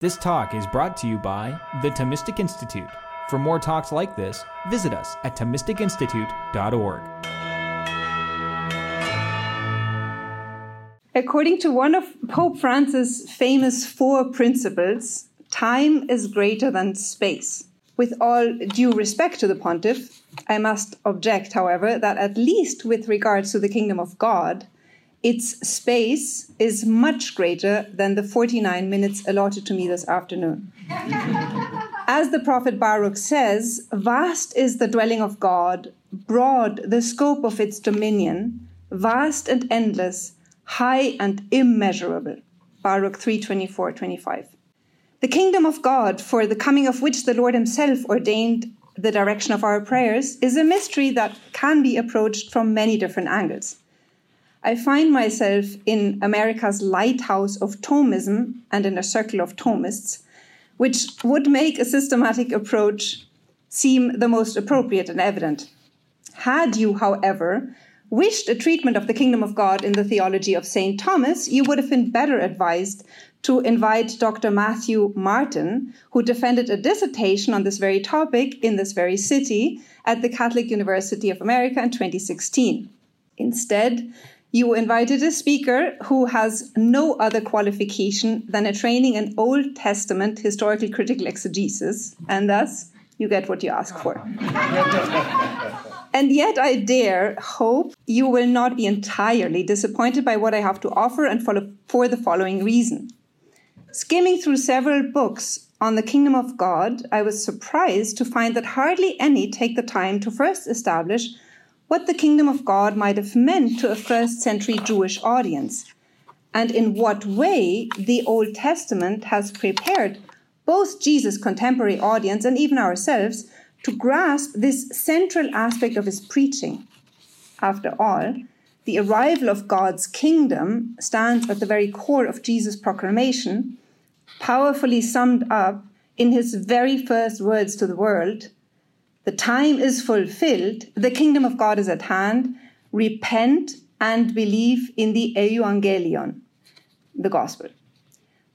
This talk is brought to you by the Thomistic Institute. For more talks like this, visit us at ThomisticInstitute.org. According to one of Pope Francis' famous four principles, time is greater than space. With all due respect to the pontiff, I must object, however, that at least with regards to the kingdom of God, its space is much greater than the 49 minutes allotted to me this afternoon. As the prophet Baruch says, vast is the dwelling of God, broad the scope of its dominion, vast and endless, high and immeasurable. Baruch 324 25. The kingdom of God, for the coming of which the Lord Himself ordained the direction of our prayers, is a mystery that can be approached from many different angles. I find myself in America's lighthouse of Thomism and in a circle of Thomists, which would make a systematic approach seem the most appropriate and evident. Had you, however, wished a treatment of the kingdom of God in the theology of St. Thomas, you would have been better advised to invite Dr. Matthew Martin, who defended a dissertation on this very topic in this very city at the Catholic University of America in 2016. Instead, you invited a speaker who has no other qualification than a training in Old Testament historical critical exegesis, and thus you get what you ask for. and yet, I dare hope you will not be entirely disappointed by what I have to offer, and for the following reason. Skimming through several books on the kingdom of God, I was surprised to find that hardly any take the time to first establish what the kingdom of God might have meant to a first century Jewish audience, and in what way the Old Testament has prepared both Jesus' contemporary audience and even ourselves to grasp this central aspect of his preaching. After all, the arrival of God's kingdom stands at the very core of Jesus' proclamation, powerfully summed up in his very first words to the world the time is fulfilled, the kingdom of God is at hand. Repent and believe in the Evangelion, the gospel.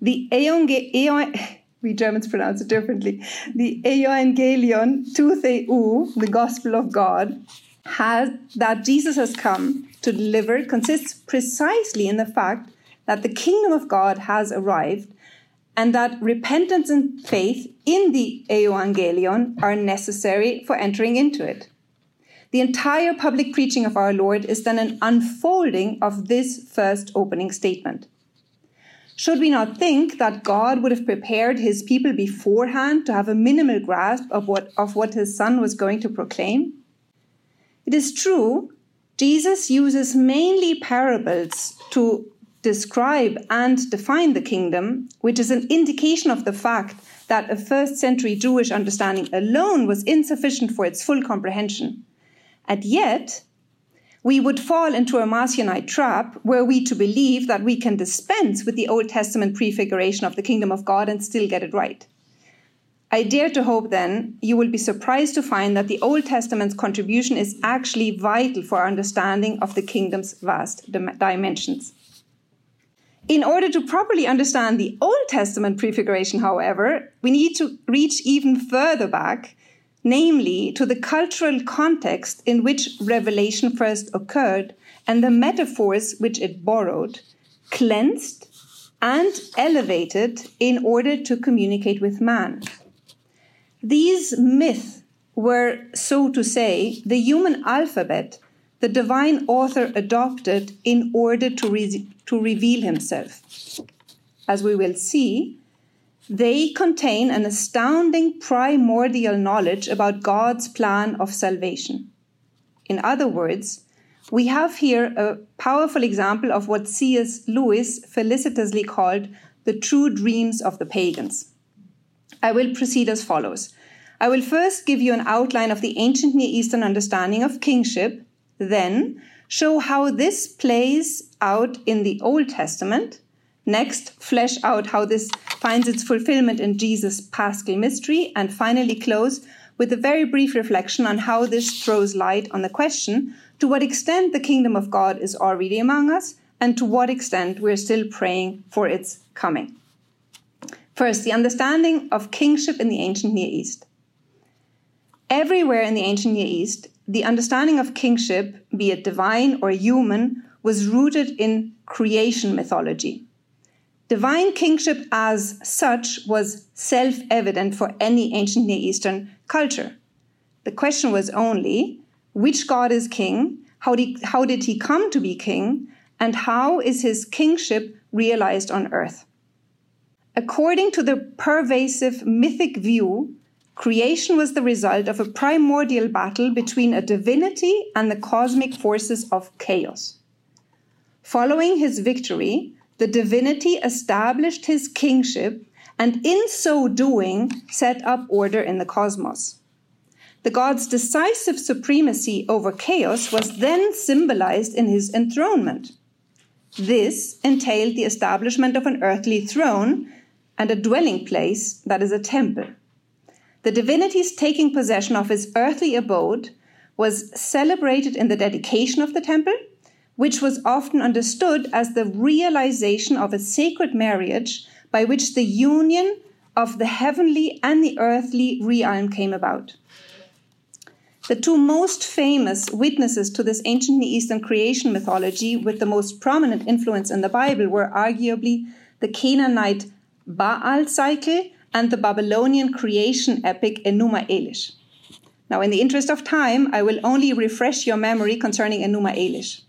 The Evangelion, we Germans pronounce it differently. The Evangelion, to Theou, the gospel of God, has that Jesus has come to deliver consists precisely in the fact that the kingdom of God has arrived and that repentance and faith in the Evangelion are necessary for entering into it. The entire public preaching of our Lord is then an unfolding of this first opening statement. Should we not think that God would have prepared his people beforehand to have a minimal grasp of what, of what his son was going to proclaim? It is true, Jesus uses mainly parables to describe and define the kingdom, which is an indication of the fact that a first century Jewish understanding alone was insufficient for its full comprehension. And yet, we would fall into a Marcionite trap were we to believe that we can dispense with the Old Testament prefiguration of the kingdom of God and still get it right. I dare to hope then you will be surprised to find that the Old Testament's contribution is actually vital for our understanding of the kingdom's vast dimensions. In order to properly understand the Old Testament prefiguration, however, we need to reach even further back, namely to the cultural context in which revelation first occurred and the metaphors which it borrowed, cleansed, and elevated in order to communicate with man. These myths were, so to say, the human alphabet the divine author adopted in order to, re- to reveal himself. As we will see, they contain an astounding primordial knowledge about God's plan of salvation. In other words, we have here a powerful example of what C.S. Lewis felicitously called the true dreams of the pagans. I will proceed as follows. I will first give you an outline of the ancient Near Eastern understanding of kingship then show how this plays out in the Old Testament. Next, flesh out how this finds its fulfillment in Jesus' paschal mystery. And finally, close with a very brief reflection on how this throws light on the question to what extent the kingdom of God is already among us and to what extent we're still praying for its coming. First, the understanding of kingship in the ancient Near East. Everywhere in the ancient Near East, the understanding of kingship, be it divine or human, was rooted in creation mythology. Divine kingship as such was self evident for any ancient Near Eastern culture. The question was only which God is king, how did, how did he come to be king, and how is his kingship realized on earth? According to the pervasive mythic view, creation was the result of a primordial battle between a divinity and the cosmic forces of chaos. Following his victory, the divinity established his kingship and in so doing set up order in the cosmos. The god's decisive supremacy over chaos was then symbolized in his enthronement. This entailed the establishment of an earthly throne and a dwelling place that is a temple. The divinity's taking possession of his earthly abode was celebrated in the dedication of the temple, which was often understood as the realization of a sacred marriage by which the union of the heavenly and the earthly realm came about. The two most famous witnesses to this ancient Near Eastern creation mythology, with the most prominent influence in the Bible, were arguably the Canaanite Baal cycle and the Babylonian creation epic Enuma Elish. Now, in the interest of time, I will only refresh your memory concerning Enuma Elish.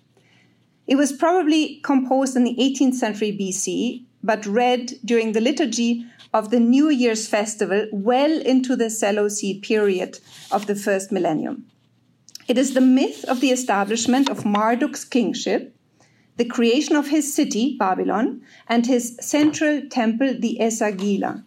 It was probably composed in the 18th century BC, but read during the liturgy of the New Year's festival well into the Seleucid period of the first millennium. It is the myth of the establishment of Marduk's kingship, the creation of his city, Babylon, and his central temple, the Esagila.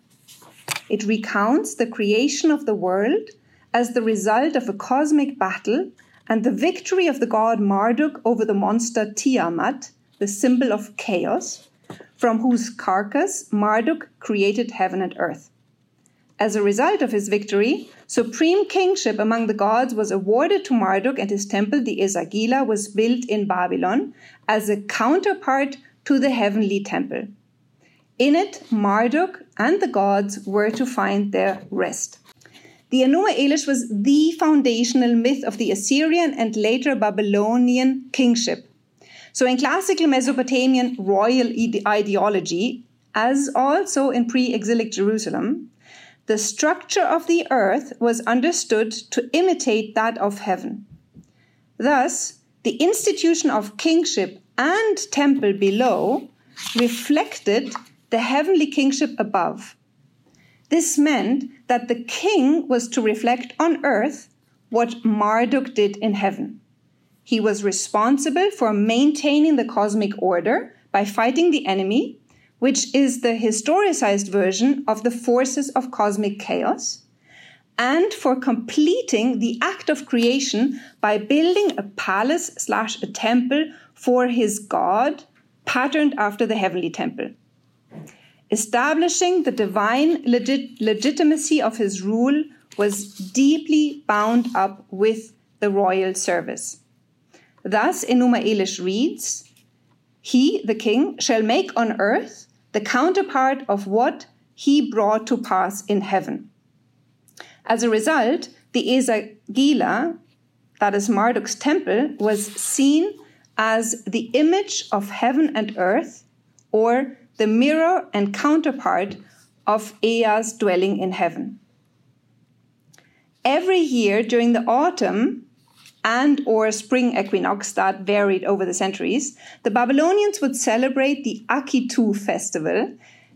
It recounts the creation of the world as the result of a cosmic battle and the victory of the god Marduk over the monster Tiamat, the symbol of chaos, from whose carcass Marduk created heaven and earth. As a result of his victory, supreme kingship among the gods was awarded to Marduk, and his temple, the Esagila, was built in Babylon as a counterpart to the heavenly temple. In it, Marduk and the gods were to find their rest. The Enuma Elish was the foundational myth of the Assyrian and later Babylonian kingship. So, in classical Mesopotamian royal ideology, as also in pre exilic Jerusalem, the structure of the earth was understood to imitate that of heaven. Thus, the institution of kingship and temple below reflected the heavenly kingship above. This meant that the king was to reflect on earth what Marduk did in heaven. He was responsible for maintaining the cosmic order by fighting the enemy, which is the historicized version of the forces of cosmic chaos, and for completing the act of creation by building a palace slash a temple for his God, patterned after the heavenly temple. Establishing the divine legit- legitimacy of his rule was deeply bound up with the royal service. Thus, Enuma Elish reads, He, the king, shall make on earth the counterpart of what he brought to pass in heaven. As a result, the Esagila, that is Marduk's temple, was seen as the image of heaven and earth, or the mirror and counterpart of Ea's dwelling in heaven. Every year during the autumn, and or spring equinox that varied over the centuries, the Babylonians would celebrate the Akitu festival,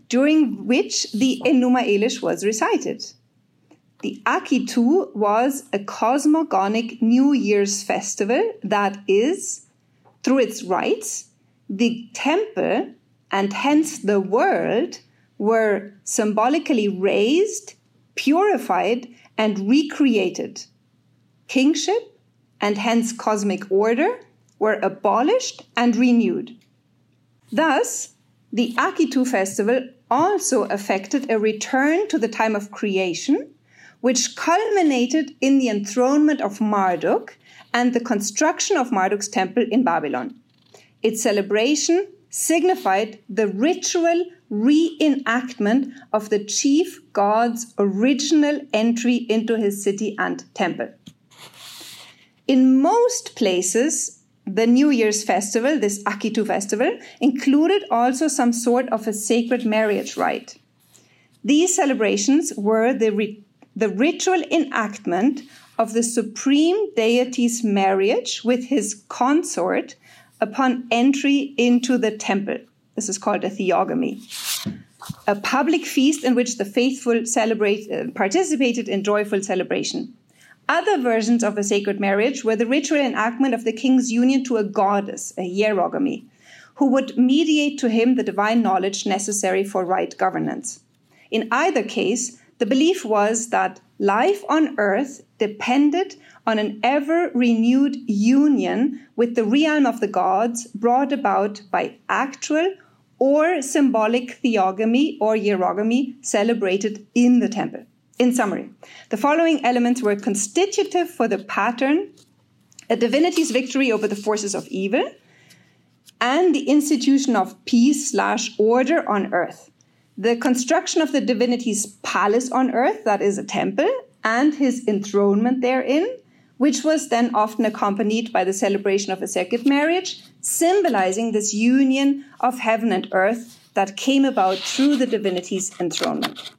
during which the Enuma Elish was recited. The Akitu was a cosmogonic New Year's festival that is, through its rites, the temple and hence the world were symbolically raised, purified, and recreated. Kingship and hence cosmic order, were abolished and renewed. Thus, the Akitu festival also affected a return to the time of creation, which culminated in the enthronement of Marduk and the construction of Marduk's temple in Babylon. Its celebration signified the ritual reenactment of the chief god's original entry into his city and temple. In most places, the New Year's festival, this Akitu festival, included also some sort of a sacred marriage rite. These celebrations were the, ri- the ritual enactment of the supreme deity's marriage with his consort upon entry into the temple. This is called a theogamy. A public feast in which the faithful celebrate, uh, participated in joyful celebration. Other versions of a sacred marriage were the ritual enactment of the king's union to a goddess, a hierogamy, who would mediate to him the divine knowledge necessary for right governance. In either case, the belief was that life on earth depended on an ever renewed union with the realm of the gods brought about by actual or symbolic theogamy or hierogamy celebrated in the temple. In summary, the following elements were constitutive for the pattern a divinity's victory over the forces of evil and the institution of peace slash order on earth. The construction of the divinity's palace on earth, that is a temple, and his enthronement therein, which was then often accompanied by the celebration of a sacred marriage, symbolizing this union of heaven and earth that came about through the divinity's enthronement.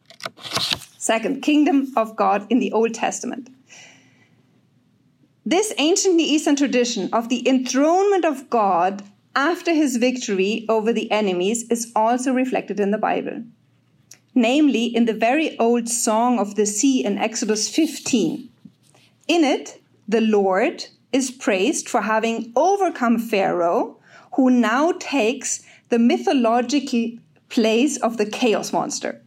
Second, kingdom of God in the Old Testament. This ancient Eastern tradition of the enthronement of God after his victory over the enemies is also reflected in the Bible, namely in the very old Song of the Sea in Exodus 15. In it, the Lord is praised for having overcome Pharaoh, who now takes the mythological place of the chaos monster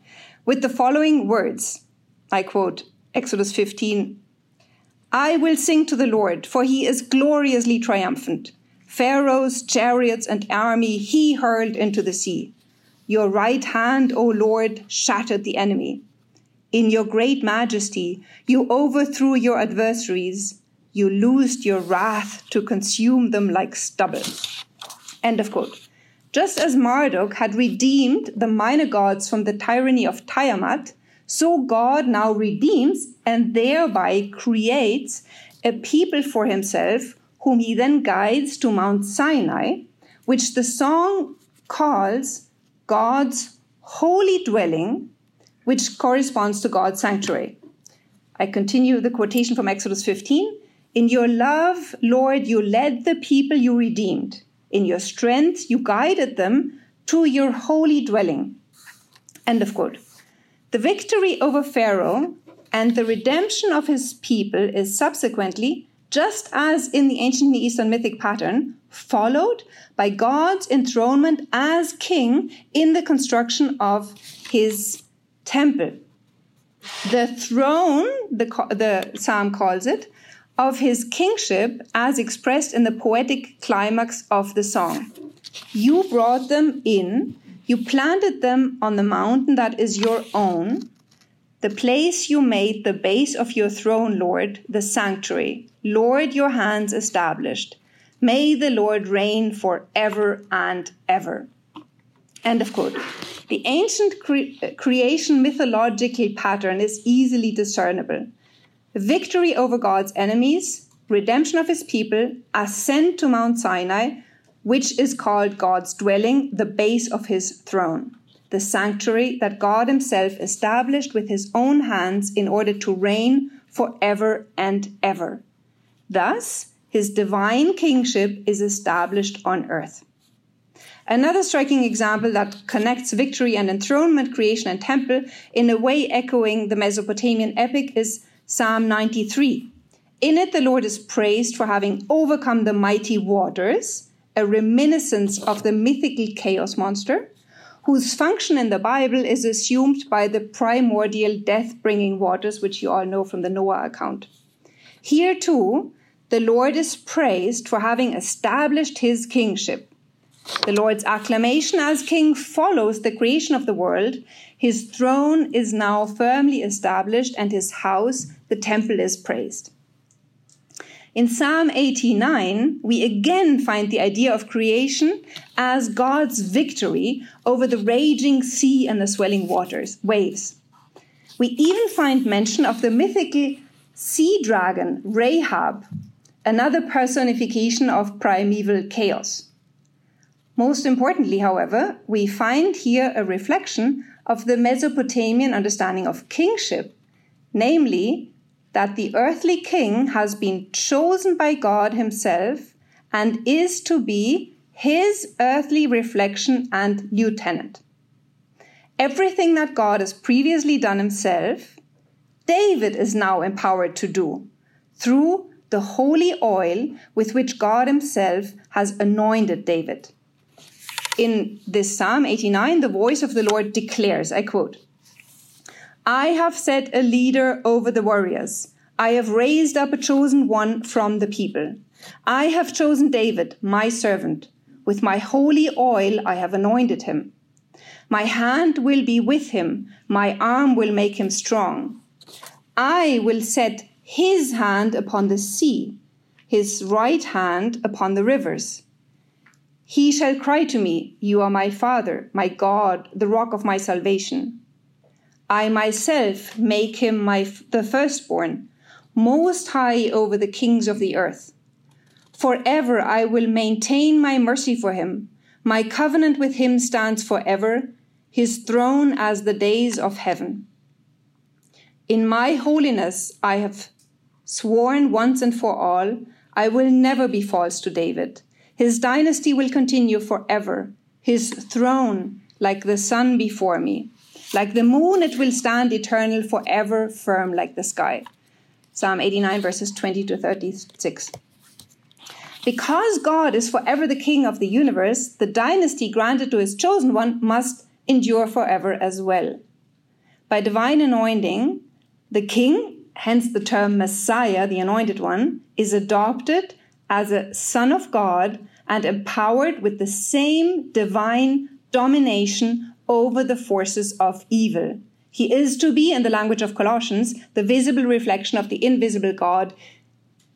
with the following words. I quote Exodus 15 I will sing to the Lord, for he is gloriously triumphant. Pharaoh's chariots and army he hurled into the sea. Your right hand, O Lord, shattered the enemy. In your great majesty, you overthrew your adversaries. You loosed your wrath to consume them like stubble. End of quote. Just as Marduk had redeemed the minor gods from the tyranny of Tiamat, so God now redeems and thereby creates a people for himself, whom he then guides to Mount Sinai, which the song calls God's holy dwelling, which corresponds to God's sanctuary. I continue the quotation from Exodus 15. In your love, Lord, you led the people you redeemed. In your strength, you guided them to your holy dwelling. End of quote. The victory over Pharaoh and the redemption of his people is subsequently, just as in the ancient Near Eastern mythic pattern, followed by God's enthronement as king in the construction of his temple. The throne, the, the psalm calls it, of his kingship as expressed in the poetic climax of the song. You brought them in, you planted them on the mountain that is your own, the place you made the base of your throne, Lord, the sanctuary. Lord, your hands established. May the Lord reign forever and ever. End of quote. The ancient cre- creation mythological pattern is easily discernible victory over God's enemies, redemption of his people, ascent to Mount Sinai, which is called God's dwelling, the base of his throne, the sanctuary that God himself established with his own hands in order to reign forever and ever. Thus, his divine kingship is established on earth. Another striking example that connects victory and enthronement, creation and temple in a way echoing the Mesopotamian epic is Psalm 93. In it, the Lord is praised for having overcome the mighty waters, a reminiscence of the mythical chaos monster, whose function in the Bible is assumed by the primordial death bringing waters, which you all know from the Noah account. Here, too, the Lord is praised for having established his kingship. The Lord's acclamation as king follows the creation of the world. His throne is now firmly established, and his house, the temple, is praised. In Psalm 89, we again find the idea of creation as God's victory over the raging sea and the swelling waters, waves. We even find mention of the mythical sea dragon Rahab, another personification of primeval chaos. Most importantly, however, we find here a reflection of the Mesopotamian understanding of kingship, namely that the earthly king has been chosen by God himself and is to be his earthly reflection and lieutenant. Everything that God has previously done himself, David is now empowered to do through the holy oil with which God himself has anointed David. In this Psalm 89, the voice of the Lord declares, I quote, I have set a leader over the warriors. I have raised up a chosen one from the people. I have chosen David, my servant. With my holy oil I have anointed him. My hand will be with him, my arm will make him strong. I will set his hand upon the sea, his right hand upon the rivers. He shall cry to me, You are my Father, my God, the rock of my salvation. I myself make him my, the firstborn, most high over the kings of the earth. Forever I will maintain my mercy for him. My covenant with him stands forever, his throne as the days of heaven. In my holiness I have sworn once and for all, I will never be false to David. His dynasty will continue forever, his throne like the sun before me. Like the moon, it will stand eternal, forever firm like the sky. Psalm 89, verses 20 to 36. Because God is forever the king of the universe, the dynasty granted to his chosen one must endure forever as well. By divine anointing, the king, hence the term Messiah, the anointed one, is adopted as a son of God and empowered with the same divine domination over the forces of evil. He is to be, in the language of Colossians, the visible reflection of the invisible God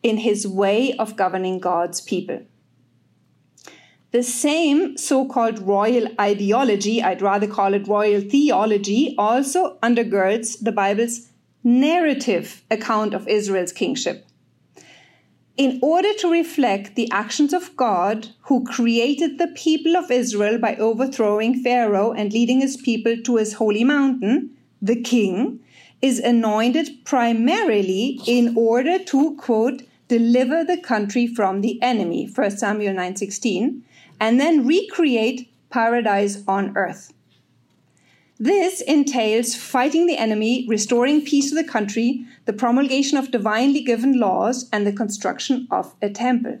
in his way of governing God's people. The same so called royal ideology, I'd rather call it royal theology, also undergirds the Bible's narrative account of Israel's kingship. In order to reflect the actions of God, who created the people of Israel by overthrowing Pharaoh and leading his people to his holy mountain, the king is anointed primarily in order to, quote, deliver the country from the enemy, 1 Samuel 9:16, and then recreate paradise on earth. This entails fighting the enemy, restoring peace to the country, the promulgation of divinely given laws, and the construction of a temple.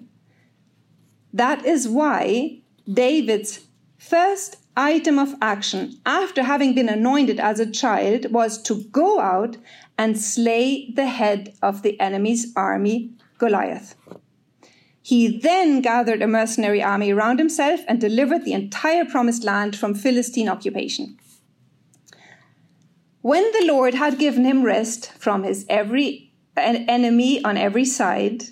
That is why David's first item of action after having been anointed as a child was to go out and slay the head of the enemy's army Goliath. He then gathered a mercenary army around himself and delivered the entire promised land from Philistine occupation. When the Lord had given him rest from his every enemy on every side,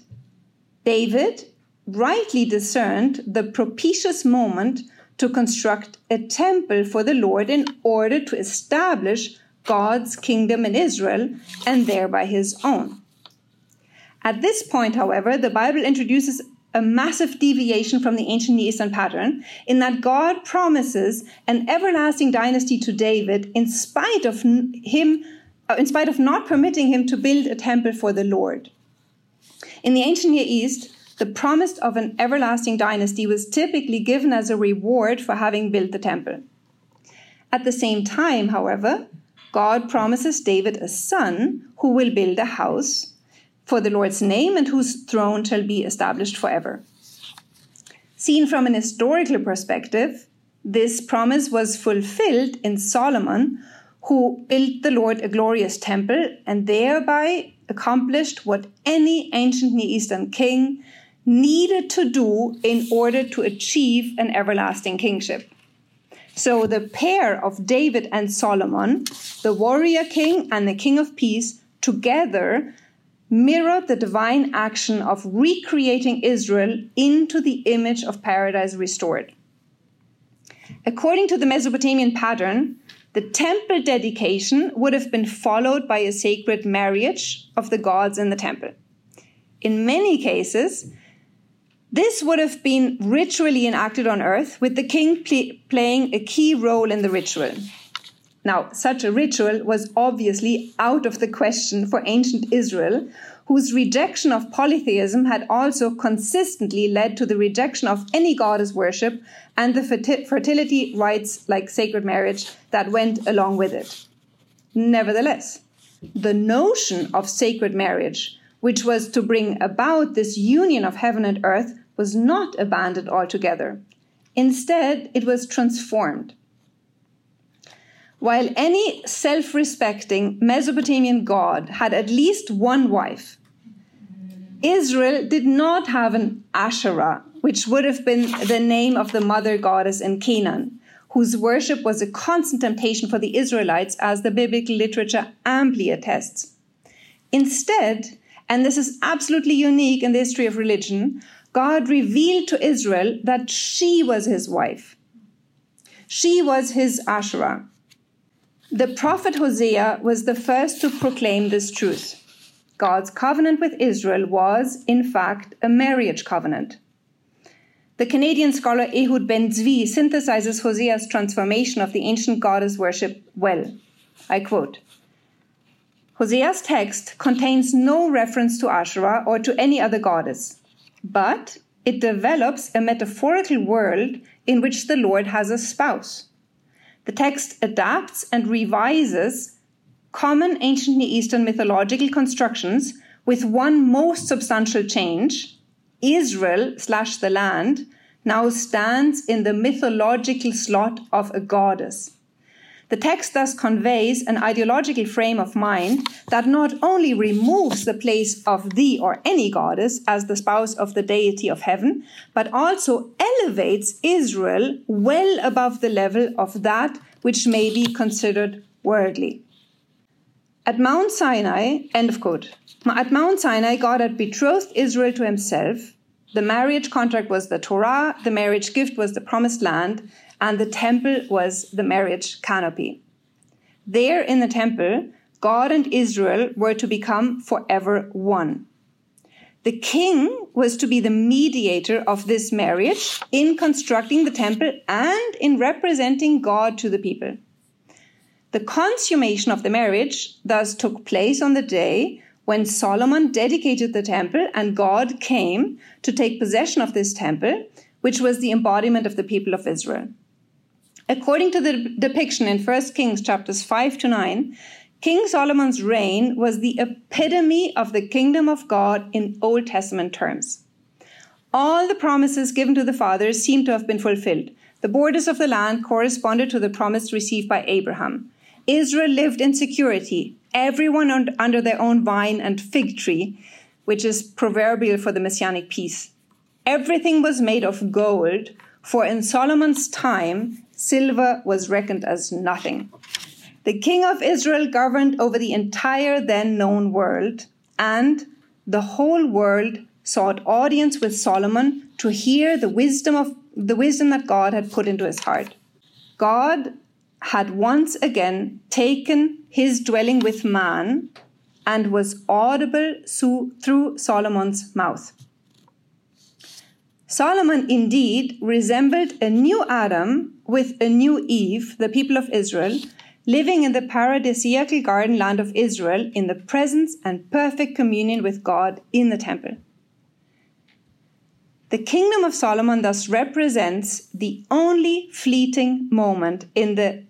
David rightly discerned the propitious moment to construct a temple for the Lord in order to establish God's kingdom in Israel and thereby his own. At this point, however, the Bible introduces a massive deviation from the ancient Near Eastern pattern in that God promises an everlasting dynasty to David in spite of him uh, in spite of not permitting him to build a temple for the Lord. In the ancient Near East, the promise of an everlasting dynasty was typically given as a reward for having built the temple. At the same time, however, God promises David a son who will build a house for the Lord's name and whose throne shall be established forever. Seen from an historical perspective, this promise was fulfilled in Solomon, who built the Lord a glorious temple and thereby accomplished what any ancient Near Eastern king needed to do in order to achieve an everlasting kingship. So the pair of David and Solomon, the warrior king and the king of peace, together mirror the divine action of recreating Israel into the image of paradise restored. According to the Mesopotamian pattern, the temple dedication would have been followed by a sacred marriage of the gods in the temple. In many cases, this would have been ritually enacted on earth, with the king pl- playing a key role in the ritual. Now, such a ritual was obviously out of the question for ancient Israel, whose rejection of polytheism had also consistently led to the rejection of any goddess worship and the fertility rites like sacred marriage that went along with it. Nevertheless, the notion of sacred marriage, which was to bring about this union of heaven and earth, was not abandoned altogether. Instead, it was transformed. While any self respecting Mesopotamian god had at least one wife, Israel did not have an Asherah, which would have been the name of the mother goddess in Canaan, whose worship was a constant temptation for the Israelites, as the biblical literature amply attests. Instead, and this is absolutely unique in the history of religion, God revealed to Israel that she was his wife. She was his Asherah. The prophet Hosea was the first to proclaim this truth. God's covenant with Israel was, in fact, a marriage covenant. The Canadian scholar Ehud Ben Zvi synthesizes Hosea's transformation of the ancient goddess worship well. I quote Hosea's text contains no reference to Asherah or to any other goddess, but it develops a metaphorical world in which the Lord has a spouse. The text adapts and revises common ancient Near Eastern mythological constructions with one most substantial change. Israel slash the land now stands in the mythological slot of a goddess. The text thus conveys an ideological frame of mind that not only removes the place of the or any goddess as the spouse of the deity of heaven, but also elevates Israel well above the level of that which may be considered worldly. At Mount Sinai, end of quote. At Mount Sinai, God had betrothed Israel to himself. The marriage contract was the Torah, the marriage gift was the promised land, and the temple was the marriage canopy. There in the temple, God and Israel were to become forever one. The king was to be the mediator of this marriage in constructing the temple and in representing God to the people. The consummation of the marriage thus took place on the day when Solomon dedicated the temple and God came to take possession of this temple, which was the embodiment of the people of Israel. According to the depiction in 1 Kings chapters 5 to 9, King Solomon's reign was the epitome of the kingdom of God in Old Testament terms. All the promises given to the fathers seem to have been fulfilled. The borders of the land corresponded to the promise received by Abraham. Israel lived in security, everyone under their own vine and fig tree, which is proverbial for the messianic peace. Everything was made of gold, for in Solomon's time, silver was reckoned as nothing. The king of Israel governed over the entire then known world, and the whole world sought audience with Solomon to hear the wisdom of the wisdom that God had put into his heart. God had once again taken his dwelling with man and was audible through Solomon's mouth. Solomon indeed resembled a new Adam with a new Eve, the people of Israel, living in the paradisiacal garden land of Israel in the presence and perfect communion with God in the temple. The kingdom of Solomon thus represents the only fleeting moment in the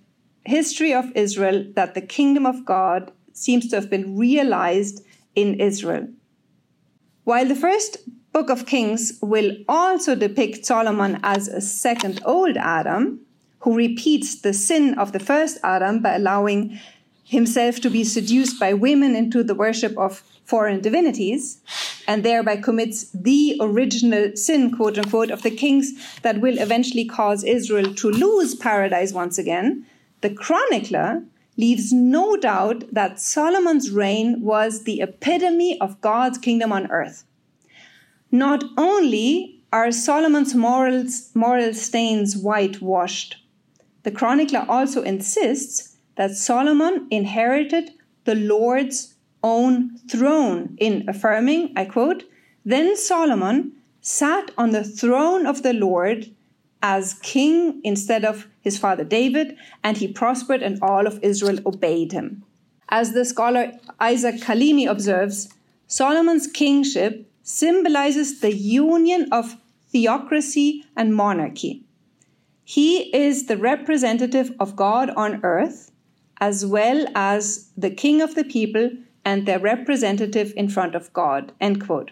history of Israel that the kingdom of God seems to have been realized in Israel. While the first book of Kings will also depict Solomon as a second old Adam, who repeats the sin of the first Adam by allowing himself to be seduced by women into the worship of foreign divinities, and thereby commits the original sin, quote unquote, of the kings that will eventually cause Israel to lose paradise once again, the chronicler leaves no doubt that Solomon's reign was the epitome of God's kingdom on earth. Not only are Solomon's morals, moral stains whitewashed, the chronicler also insists that Solomon inherited the Lord's own throne in affirming, I quote, Then Solomon sat on the throne of the Lord as king instead of his father David, and he prospered, and all of Israel obeyed him. As the scholar Isaac Kalimi observes, Solomon's kingship symbolizes the union of theocracy and monarchy. He is the representative of God on earth, as well as the king of the people and their representative in front of God. End quote.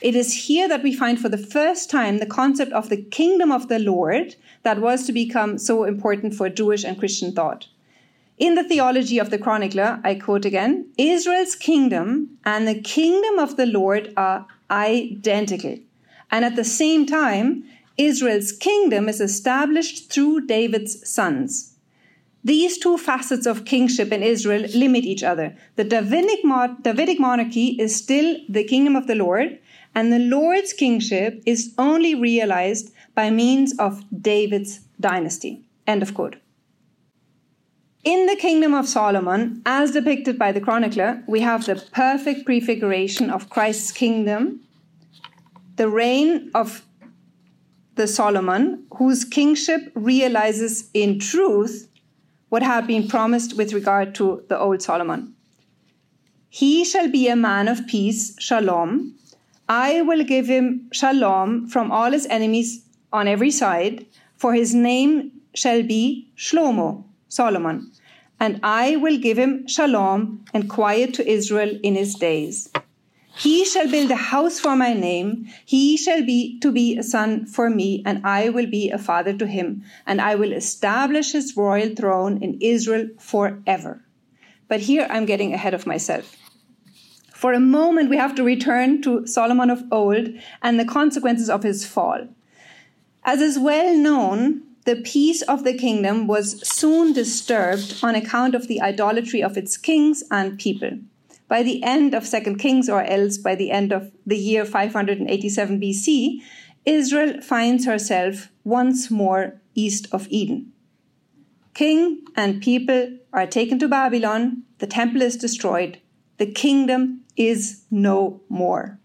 It is here that we find for the first time the concept of the kingdom of the Lord that was to become so important for Jewish and Christian thought. In the theology of the chronicler, I quote again Israel's kingdom and the kingdom of the Lord are identical. And at the same time, Israel's kingdom is established through David's sons. These two facets of kingship in Israel limit each other. The Davidic, Davidic monarchy is still the kingdom of the Lord, and the Lord's kingship is only realized by means of David's dynasty. End of quote. In the kingdom of Solomon, as depicted by the chronicler, we have the perfect prefiguration of Christ's kingdom, the reign of the Solomon, whose kingship realizes in truth what had been promised with regard to the old Solomon. He shall be a man of peace, shalom, I will give him shalom from all his enemies on every side, for his name shall be Shlomo, Solomon, and I will give him shalom and quiet to Israel in his days. He shall build a house for my name. He shall be to be a son for me, and I will be a father to him, and I will establish his royal throne in Israel forever. But here I'm getting ahead of myself. For a moment, we have to return to Solomon of old and the consequences of his fall. As is well known, the peace of the kingdom was soon disturbed on account of the idolatry of its kings and people. By the end of Second Kings, or else by the end of the year 587 BC, Israel finds herself once more east of Eden. King and people are taken to Babylon, the temple is destroyed, the kingdom is no more.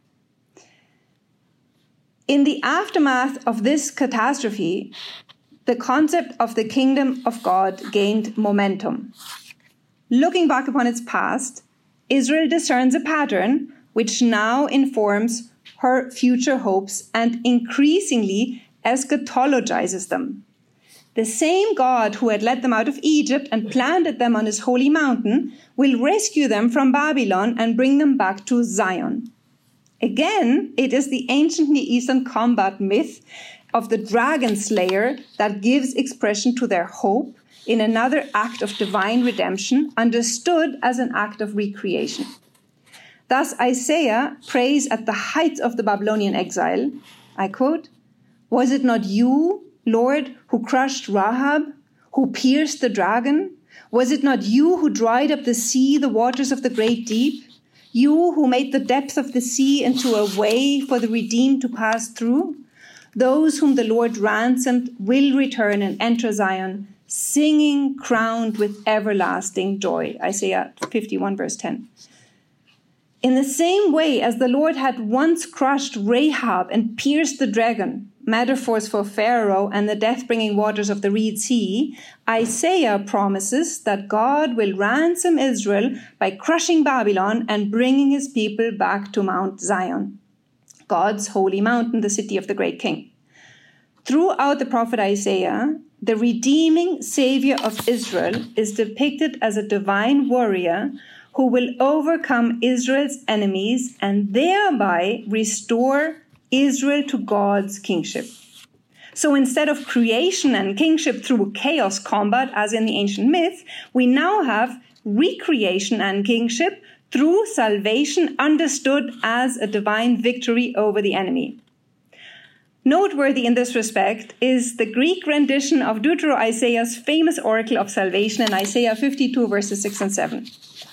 In the aftermath of this catastrophe, the concept of the kingdom of God gained momentum. Looking back upon its past, Israel discerns a pattern which now informs her future hopes and increasingly eschatologizes them. The same God who had led them out of Egypt and planted them on his holy mountain will rescue them from Babylon and bring them back to Zion. Again, it is the ancient Near Eastern combat myth of the dragon slayer that gives expression to their hope in another act of divine redemption, understood as an act of recreation. Thus, Isaiah prays at the height of the Babylonian exile. I quote, Was it not you Lord, who crushed Rahab, who pierced the dragon? Was it not you who dried up the sea, the waters of the great deep? You who made the depth of the sea into a way for the redeemed to pass through? Those whom the Lord ransomed will return and enter Zion, singing, crowned with everlasting joy. Isaiah 51, verse 10. In the same way as the Lord had once crushed Rahab and pierced the dragon, metaphors for Pharaoh and the death bringing waters of the Reed Sea, Isaiah promises that God will ransom Israel by crushing Babylon and bringing his people back to Mount Zion, God's holy mountain, the city of the great king. Throughout the prophet Isaiah, the redeeming Savior of Israel is depicted as a divine warrior who will overcome Israel's enemies and thereby restore Israel to God's kingship. So instead of creation and kingship through chaos combat, as in the ancient myth, we now have recreation and kingship through salvation understood as a divine victory over the enemy. Noteworthy in this respect is the Greek rendition of Deutero Isaiah's famous oracle of salvation in Isaiah 52, verses 6 and 7.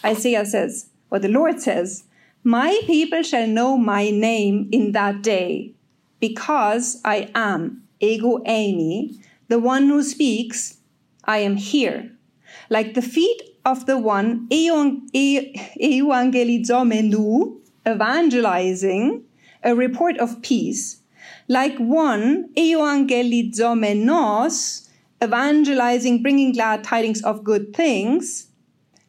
Isaiah says, or the Lord says, my people shall know my name in that day, because I am, ego eimi, the one who speaks, I am here. Like the feet of the one euangelizomenu, evangelizing, a report of peace. Like one euangelizomenos, evangelizing, bringing glad tidings of good things,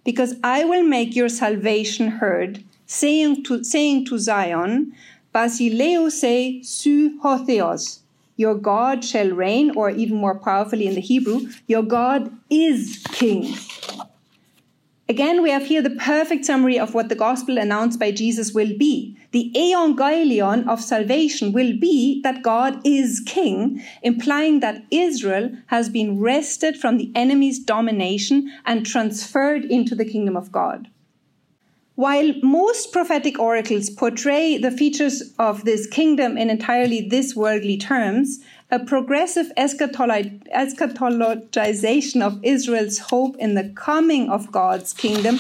because I will make your salvation heard, saying to, saying to Zion, Basileuse su hotheos, your God shall reign, or even more powerfully in the Hebrew, your God is king. Again, we have here the perfect summary of what the gospel announced by Jesus will be. The evangelion of salvation will be that God is king, implying that Israel has been wrested from the enemy's domination and transferred into the kingdom of God. While most prophetic oracles portray the features of this kingdom in entirely this worldly terms, a progressive eschatologization of Israel's hope in the coming of God's kingdom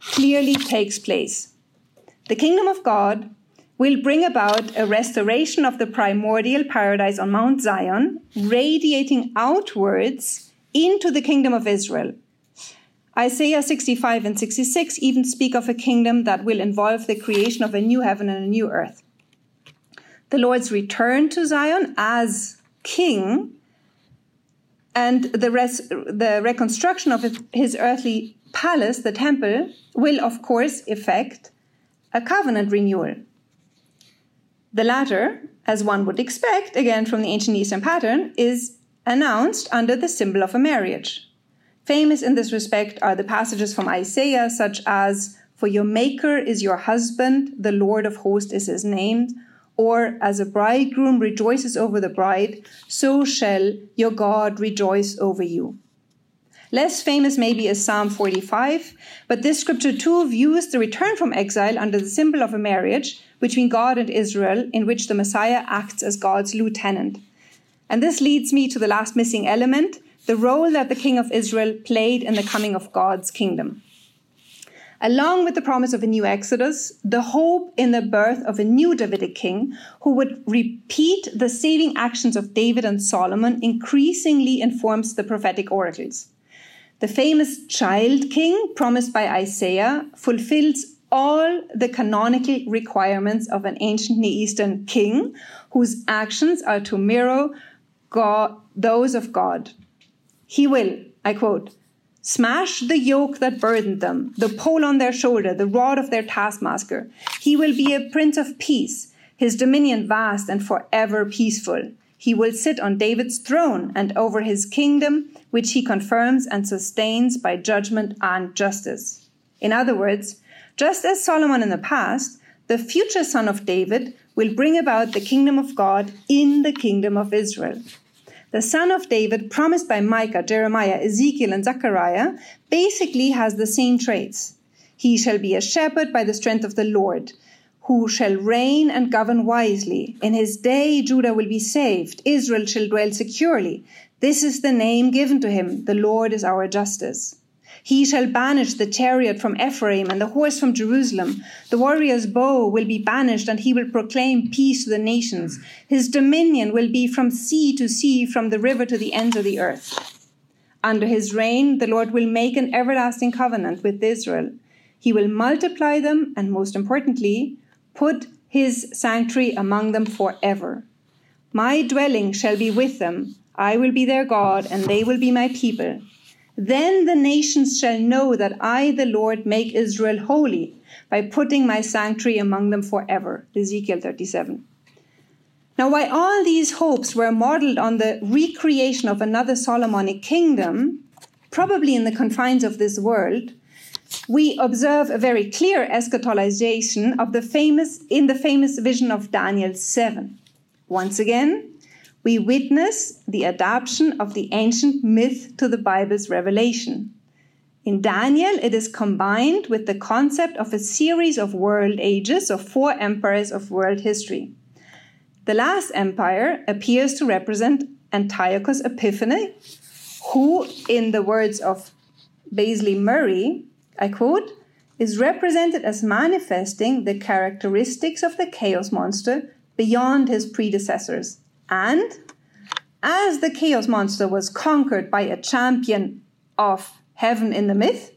clearly takes place. The kingdom of God will bring about a restoration of the primordial paradise on Mount Zion, radiating outwards into the kingdom of Israel. Isaiah 65 and 66 even speak of a kingdom that will involve the creation of a new heaven and a new earth. The Lord's return to Zion as king and the, res- the reconstruction of his earthly palace, the temple, will of course effect a covenant renewal. The latter, as one would expect, again from the ancient Eastern pattern, is announced under the symbol of a marriage. Famous in this respect are the passages from Isaiah, such as, For your Maker is your husband, the Lord of hosts is his name, or as a bridegroom rejoices over the bride, so shall your God rejoice over you. Less famous maybe is Psalm 45, but this scripture too views the return from exile under the symbol of a marriage between God and Israel, in which the Messiah acts as God's lieutenant. And this leads me to the last missing element the role that the king of Israel played in the coming of God's kingdom. Along with the promise of a new Exodus, the hope in the birth of a new Davidic king who would repeat the saving actions of David and Solomon increasingly informs the prophetic oracles. The famous child king promised by Isaiah fulfills all the canonical requirements of an ancient Near Eastern king whose actions are to mirror God, those of God. He will, I quote, smash the yoke that burdened them, the pole on their shoulder, the rod of their taskmaster. He will be a prince of peace, his dominion vast and forever peaceful. He will sit on David's throne and over his kingdom, which he confirms and sustains by judgment and justice. In other words, just as Solomon in the past, the future son of David will bring about the kingdom of God in the kingdom of Israel the son of David, promised by Micah, Jeremiah, Ezekiel, and Zechariah, basically has the same traits. He shall be a shepherd by the strength of the Lord, who shall reign and govern wisely. In his day, Judah will be saved, Israel shall dwell securely. This is the name given to him the Lord is our justice. He shall banish the chariot from Ephraim and the horse from Jerusalem. The warrior's bow will be banished, and he will proclaim peace to the nations. His dominion will be from sea to sea, from the river to the ends of the earth. Under his reign, the Lord will make an everlasting covenant with Israel. He will multiply them, and most importantly, put his sanctuary among them forever. My dwelling shall be with them. I will be their God, and they will be my people. Then the nations shall know that I, the Lord, make Israel holy by putting my sanctuary among them forever. Ezekiel 37. Now, while all these hopes were modeled on the recreation of another Solomonic kingdom, probably in the confines of this world, we observe a very clear eschatologization of the famous in the famous vision of Daniel 7. Once again, we witness the adaptation of the ancient myth to the Bible's revelation. In Daniel, it is combined with the concept of a series of world ages, of four empires of world history. The last empire appears to represent Antiochus Epiphanes, who, in the words of Beasley-Murray, I quote, is represented as manifesting the characteristics of the chaos monster beyond his predecessors and as the chaos monster was conquered by a champion of heaven in the myth,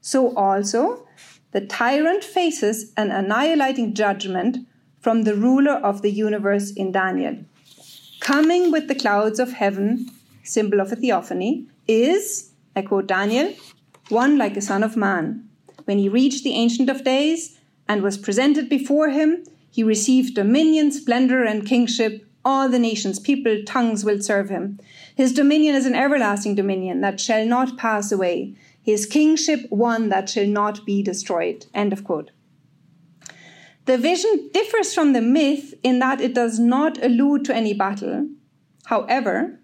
so also the tyrant faces an annihilating judgment from the ruler of the universe in Daniel. Coming with the clouds of heaven, symbol of a theophany, is, I quote Daniel, one like a son of man. When he reached the Ancient of Days and was presented before him, he received dominion, splendor, and kingship. All the nations, people, tongues will serve him. His dominion is an everlasting dominion that shall not pass away his kingship one that shall not be destroyed. End of quote. The vision differs from the myth in that it does not allude to any battle. However,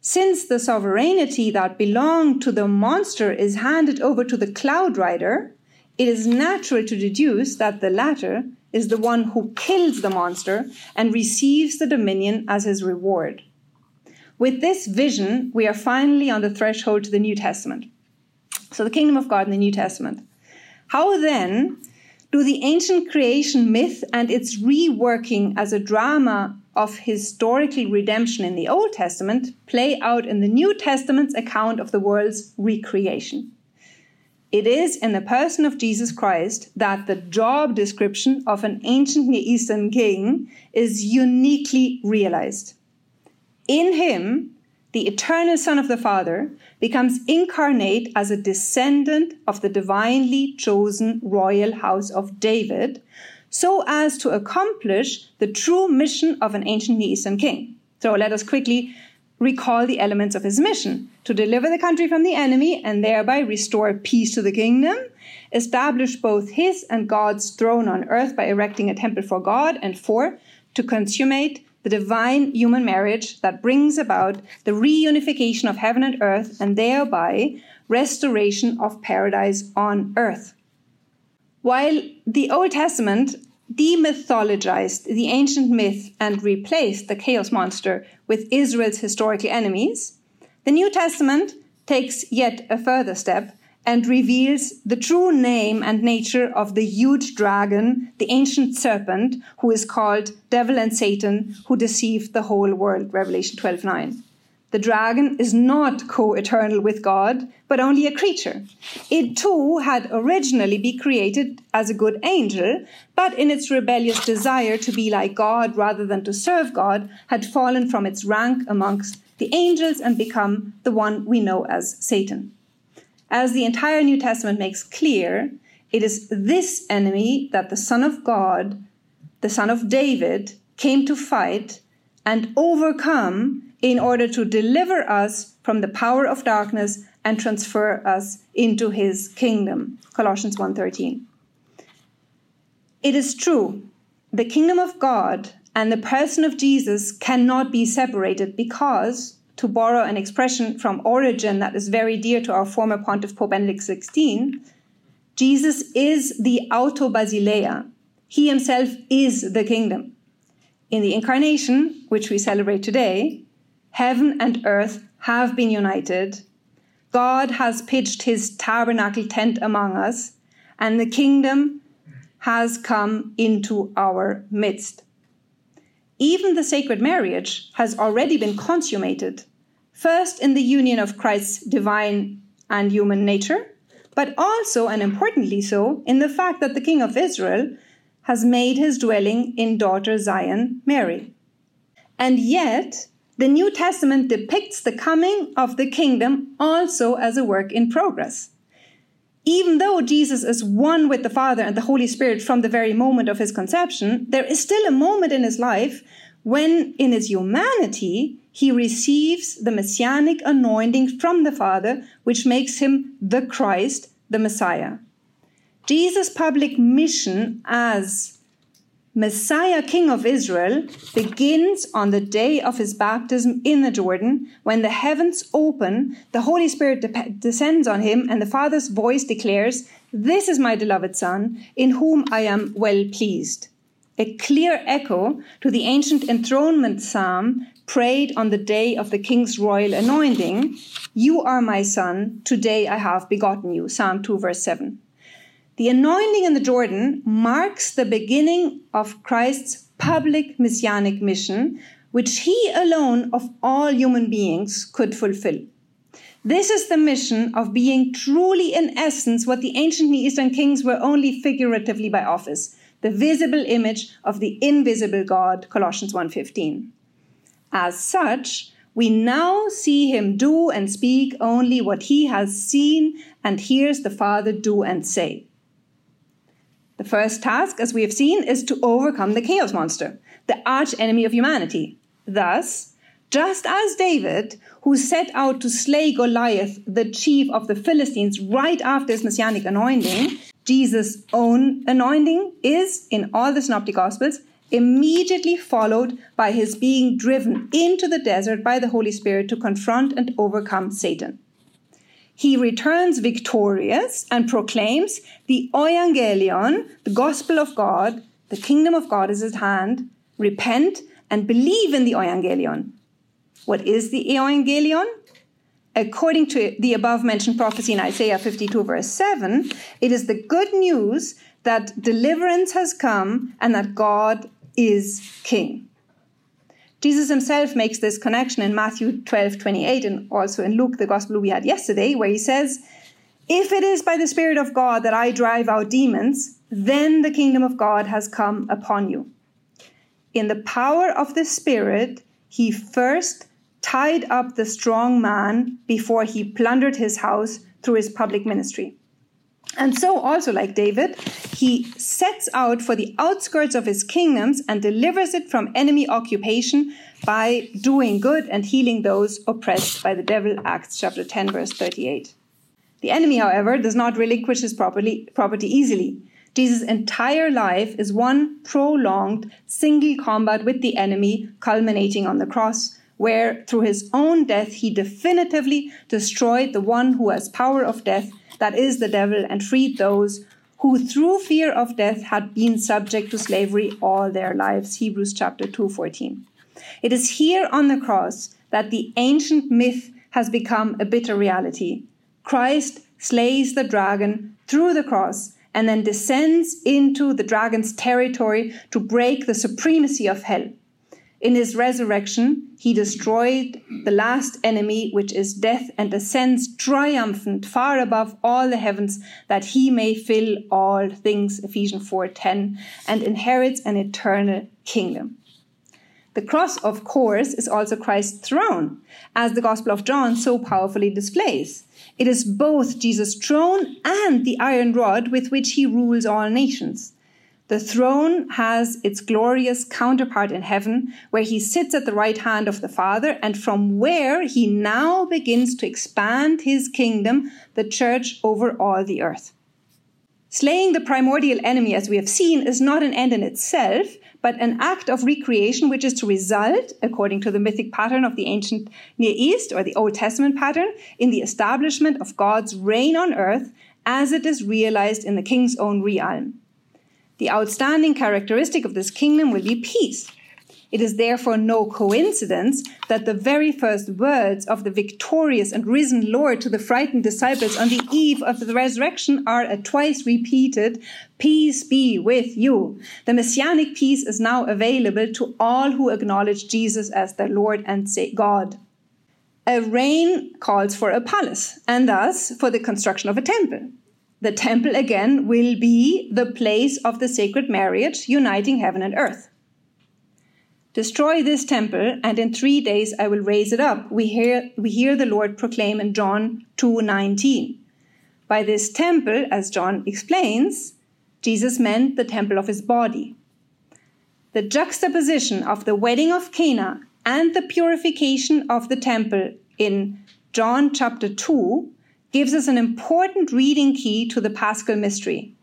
since the sovereignty that belonged to the monster is handed over to the cloud rider, it is natural to deduce that the latter is the one who kills the monster and receives the dominion as his reward. With this vision, we are finally on the threshold to the New Testament. So, the kingdom of God in the New Testament. How then do the ancient creation myth and its reworking as a drama of historical redemption in the Old Testament play out in the New Testament's account of the world's recreation? It is in the person of Jesus Christ that the job description of an ancient Near Eastern king is uniquely realized. In him, the eternal Son of the Father, becomes incarnate as a descendant of the divinely chosen royal house of David, so as to accomplish the true mission of an ancient Near Eastern king. So let us quickly recall the elements of his mission to deliver the country from the enemy and thereby restore peace to the kingdom, establish both his and God's throne on earth by erecting a temple for God, and four, to consummate the divine human marriage that brings about the reunification of heaven and earth and thereby restoration of paradise on earth. While the Old Testament demythologized the ancient myth and replaced the chaos monster with Israel's historical enemies, the New Testament takes yet a further step and reveals the true name and nature of the huge dragon, the ancient serpent, who is called Devil and Satan, who deceived the whole world. Revelation 12 9. The dragon is not co eternal with God, but only a creature. It too had originally been created as a good angel, but in its rebellious desire to be like God rather than to serve God, had fallen from its rank amongst the angels and become the one we know as Satan. As the entire New Testament makes clear, it is this enemy that the Son of God, the Son of David, came to fight and overcome in order to deliver us from the power of darkness and transfer us into his kingdom. Colossians 1:13. It is true, the kingdom of God and the person of Jesus cannot be separated because to borrow an expression from Origen that is very dear to our former pontiff Pope Benedict XVI, Jesus is the auto basileia. He himself is the kingdom. In the incarnation, which we celebrate today, heaven and earth have been united. God has pitched his tabernacle tent among us, and the kingdom has come into our midst. Even the sacred marriage has already been consummated, first in the union of Christ's divine and human nature, but also, and importantly so, in the fact that the King of Israel has made his dwelling in daughter Zion, Mary. And yet, the New Testament depicts the coming of the kingdom also as a work in progress. Even though Jesus is one with the Father and the Holy Spirit from the very moment of his conception, there is still a moment in his life when, in his humanity, he receives the messianic anointing from the Father, which makes him the Christ, the Messiah. Jesus' public mission as Messiah, King of Israel, begins on the day of his baptism in the Jordan, when the heavens open, the Holy Spirit de- descends on him, and the Father's voice declares, This is my beloved Son, in whom I am well pleased. A clear echo to the ancient enthronement psalm prayed on the day of the king's royal anointing You are my son, today I have begotten you. Psalm 2, verse 7. The anointing in the Jordan marks the beginning of Christ's public messianic mission, which he alone of all human beings could fulfill. This is the mission of being truly in essence what the ancient Near Eastern kings were only figuratively by office, the visible image of the invisible God, Colossians 1:15. As such, we now see him do and speak only what he has seen and hears the Father do and say. The first task, as we have seen, is to overcome the chaos monster, the arch enemy of humanity. Thus, just as David, who set out to slay Goliath, the chief of the Philistines, right after his messianic anointing, Jesus' own anointing is, in all the Synoptic Gospels, immediately followed by his being driven into the desert by the Holy Spirit to confront and overcome Satan. He returns victorious and proclaims the Evangelion, the gospel of God, the kingdom of God is at hand. Repent and believe in the Evangelion. What is the Evangelion? According to the above mentioned prophecy in Isaiah 52, verse 7, it is the good news that deliverance has come and that God is king. Jesus himself makes this connection in Matthew 12, 28, and also in Luke, the gospel we had yesterday, where he says, If it is by the Spirit of God that I drive out demons, then the kingdom of God has come upon you. In the power of the Spirit, he first tied up the strong man before he plundered his house through his public ministry. And so, also like David, he sets out for the outskirts of his kingdoms and delivers it from enemy occupation by doing good and healing those oppressed by the devil. Acts chapter 10, verse 38. The enemy, however, does not relinquish his property, property easily. Jesus' entire life is one prolonged single combat with the enemy, culminating on the cross, where through his own death he definitively destroyed the one who has power of death that is the devil, and freed those who through fear of death had been subject to slavery all their lives. Hebrews chapter 2:14. It is here on the cross that the ancient myth has become a bitter reality. Christ slays the dragon through the cross and then descends into the dragon's territory to break the supremacy of hell. In his resurrection, he destroyed the last enemy, which is death, and ascends triumphant far above all the heavens, that he may fill all things, Ephesians 4:10, and inherits an eternal kingdom. The cross, of course, is also Christ's throne, as the Gospel of John so powerfully displays. It is both Jesus' throne and the iron rod with which he rules all nations. The throne has its glorious counterpart in heaven, where he sits at the right hand of the Father, and from where he now begins to expand his kingdom, the church over all the earth. Slaying the primordial enemy, as we have seen, is not an end in itself, but an act of recreation which is to result, according to the mythic pattern of the ancient Near East or the Old Testament pattern, in the establishment of God's reign on earth as it is realized in the king's own realm. The outstanding characteristic of this kingdom will be peace. It is therefore no coincidence that the very first words of the victorious and risen Lord to the frightened disciples on the eve of the resurrection are a twice repeated, Peace be with you. The messianic peace is now available to all who acknowledge Jesus as their Lord and God. A reign calls for a palace, and thus for the construction of a temple. The temple again will be the place of the sacred marriage uniting heaven and earth. Destroy this temple, and in three days I will raise it up. We hear, we hear the Lord proclaim in John 2:19. By this temple, as John explains, Jesus meant the temple of his body. The juxtaposition of the wedding of Cana and the purification of the temple in John chapter 2 gives us an important reading key to the Paschal mystery.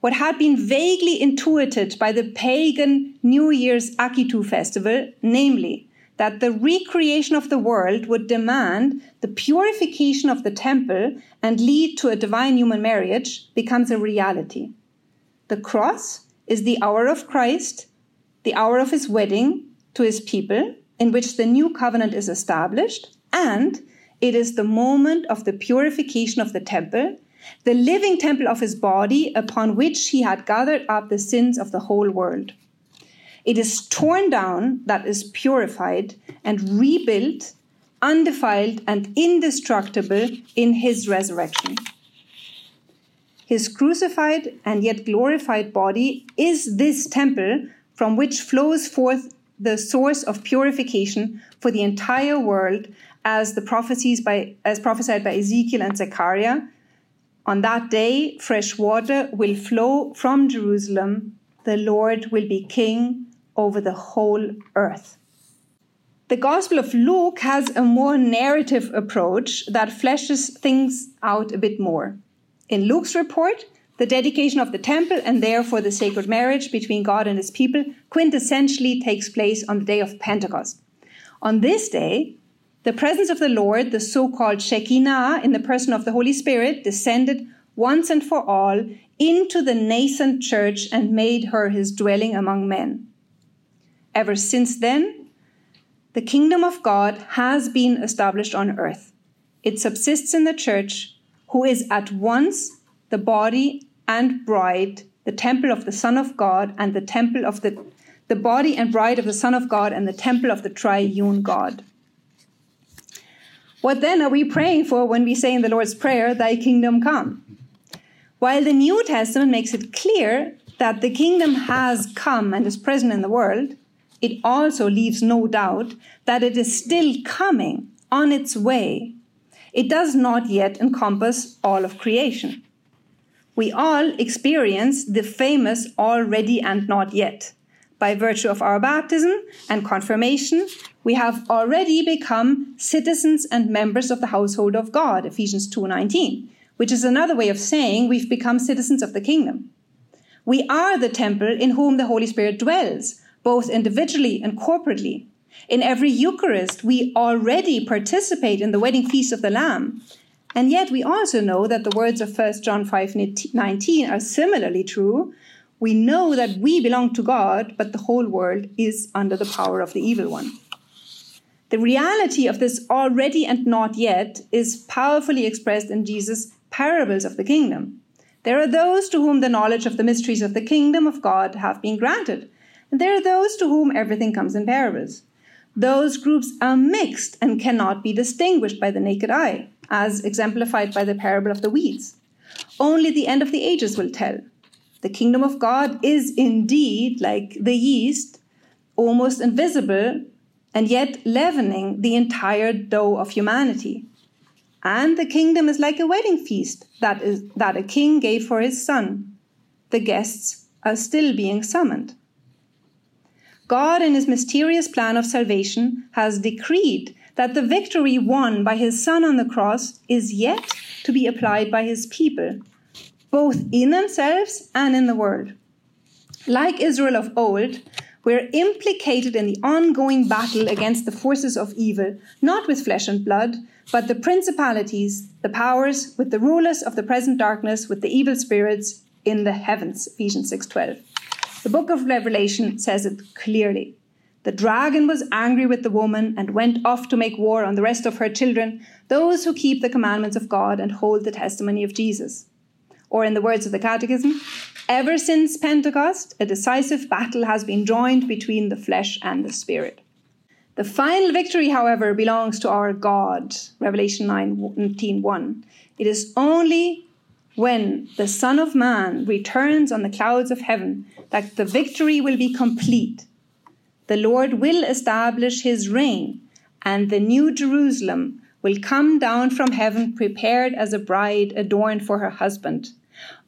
What had been vaguely intuited by the pagan New Year's Akitu festival, namely, that the recreation of the world would demand the purification of the temple and lead to a divine human marriage, becomes a reality. The cross is the hour of Christ, the hour of his wedding to his people, in which the new covenant is established, and it is the moment of the purification of the temple, the living temple of his body upon which he had gathered up the sins of the whole world. It is torn down, that is purified, and rebuilt, undefiled and indestructible in his resurrection. His crucified and yet glorified body is this temple from which flows forth the source of purification for the entire world as the prophecies by as prophesied by Ezekiel and Zechariah on that day fresh water will flow from Jerusalem the Lord will be king over the whole earth the Gospel of Luke has a more narrative approach that fleshes things out a bit more. In Luke's report, the dedication of the temple and therefore the sacred marriage between God and his people quintessentially takes place on the day of Pentecost. On this day, the presence of the Lord, the so called Shekinah in the person of the Holy Spirit, descended once and for all into the nascent church and made her his dwelling among men. Ever since then, the kingdom of God has been established on earth. It subsists in the church, who is at once the body and bride, the temple of the Son of God, and the temple of the, the body and bride of the Son of God, and the temple of the triune God. What then are we praying for when we say in the Lord's Prayer, Thy kingdom come? While the New Testament makes it clear that the kingdom has come and is present in the world, it also leaves no doubt that it is still coming on its way. It does not yet encompass all of creation. We all experience the famous already and not yet. By virtue of our baptism and confirmation, we have already become citizens and members of the household of God, Ephesians 2:19, which is another way of saying we've become citizens of the kingdom. We are the temple in whom the Holy Spirit dwells, both individually and corporately. In every Eucharist, we already participate in the wedding feast of the Lamb. And yet, we also know that the words of 1 John 5:19 are similarly true. We know that we belong to God, but the whole world is under the power of the evil one. The reality of this already and not yet is powerfully expressed in Jesus' parables of the kingdom. There are those to whom the knowledge of the mysteries of the kingdom of God have been granted, and there are those to whom everything comes in parables. Those groups are mixed and cannot be distinguished by the naked eye, as exemplified by the parable of the weeds. Only the end of the ages will tell. The kingdom of God is indeed like the yeast, almost invisible, and yet leavening the entire dough of humanity. And the kingdom is like a wedding feast that, is, that a king gave for his son. The guests are still being summoned. God, in his mysterious plan of salvation, has decreed that the victory won by his Son on the cross is yet to be applied by his people, both in themselves and in the world. Like Israel of old, we're implicated in the ongoing battle against the forces of evil, not with flesh and blood, but the principalities, the powers, with the rulers of the present darkness, with the evil spirits in the heavens. Ephesians 6:12. The book of Revelation says it clearly. The dragon was angry with the woman and went off to make war on the rest of her children, those who keep the commandments of God and hold the testimony of Jesus. Or, in the words of the Catechism, ever since Pentecost, a decisive battle has been joined between the flesh and the spirit. The final victory, however, belongs to our God. Revelation 19:1. It is only when the Son of Man returns on the clouds of heaven that the victory will be complete. The Lord will establish his reign, and the new Jerusalem will come down from heaven prepared as a bride adorned for her husband.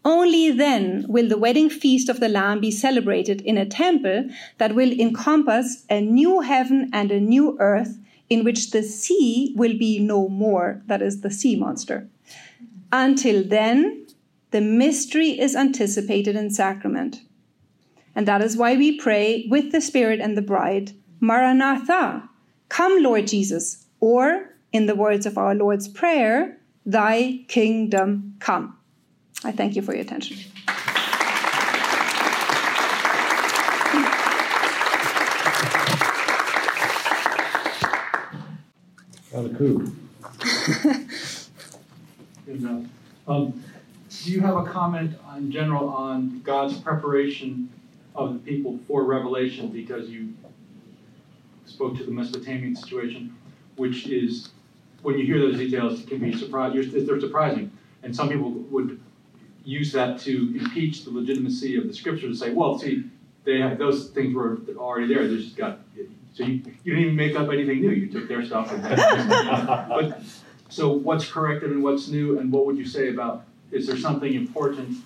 Only then will the wedding feast of the Lamb be celebrated in a temple that will encompass a new heaven and a new earth in which the sea will be no more, that is, the sea monster. Until then, the mystery is anticipated in sacrament. And that is why we pray with the Spirit and the bride, Maranatha, come, Lord Jesus, or in the words of our Lord's Prayer, Thy kingdom come. I thank you for your attention. Got a coup. Good enough. Um, do you have a comment in general on God's preparation of the people for Revelation because you spoke to the Mesopotamian situation, which is when you hear those details, can be. They're surprising, and some people would use that to impeach the legitimacy of the scripture to say, well, see, they have those things were already there. They just got so you, you didn't even make up anything new. You took their stuff. But so what's corrected and what's new, and what would you say about? Is there something important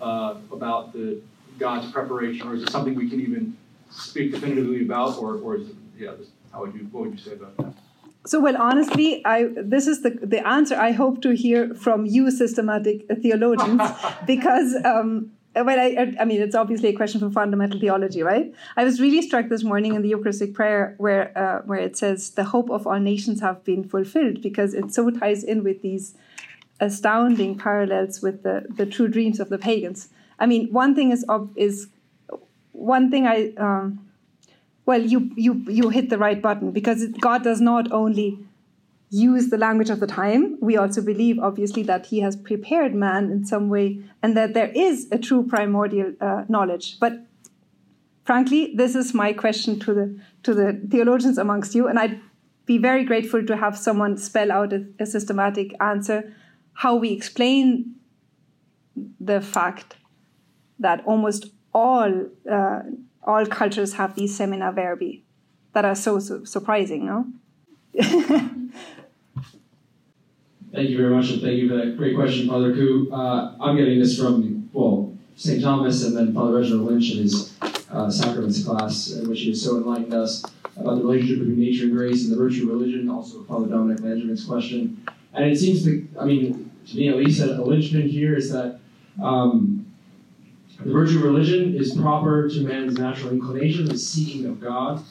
uh, about the God's preparation, or is it something we can even speak definitively about, or, or is it, yeah? How would you what would you say about that? So, well, honestly, I this is the the answer I hope to hear from you, systematic theologians, because um, well, I, I mean, it's obviously a question for fundamental theology, right? I was really struck this morning in the Eucharistic prayer where uh, where it says the hope of all nations have been fulfilled because it so ties in with these astounding parallels with the the true dreams of the pagans. I mean, one thing is is one thing I. Um, well, you, you, you hit the right button because God does not only use the language of the time, we also believe, obviously, that He has prepared man in some way and that there is a true primordial uh, knowledge. But frankly, this is my question to the, to the theologians amongst you, and I'd be very grateful to have someone spell out a, a systematic answer how we explain the fact that almost all uh, all cultures have these semina verbi that are so, so surprising, no? thank you very much, and thank you for that great question, Father Koo. Uh, I'm getting this from, well, St. Thomas and then Father Reginald Lynch in his uh, sacraments class, in which he has so enlightened us about the relationship between nature and grace and the virtue of religion, also Father Dominic Benjamin's question. And it seems to, I mean, to me at least, that a linchpin here is that um, the virtue of religion is proper to man's natural inclination, the seeking of God,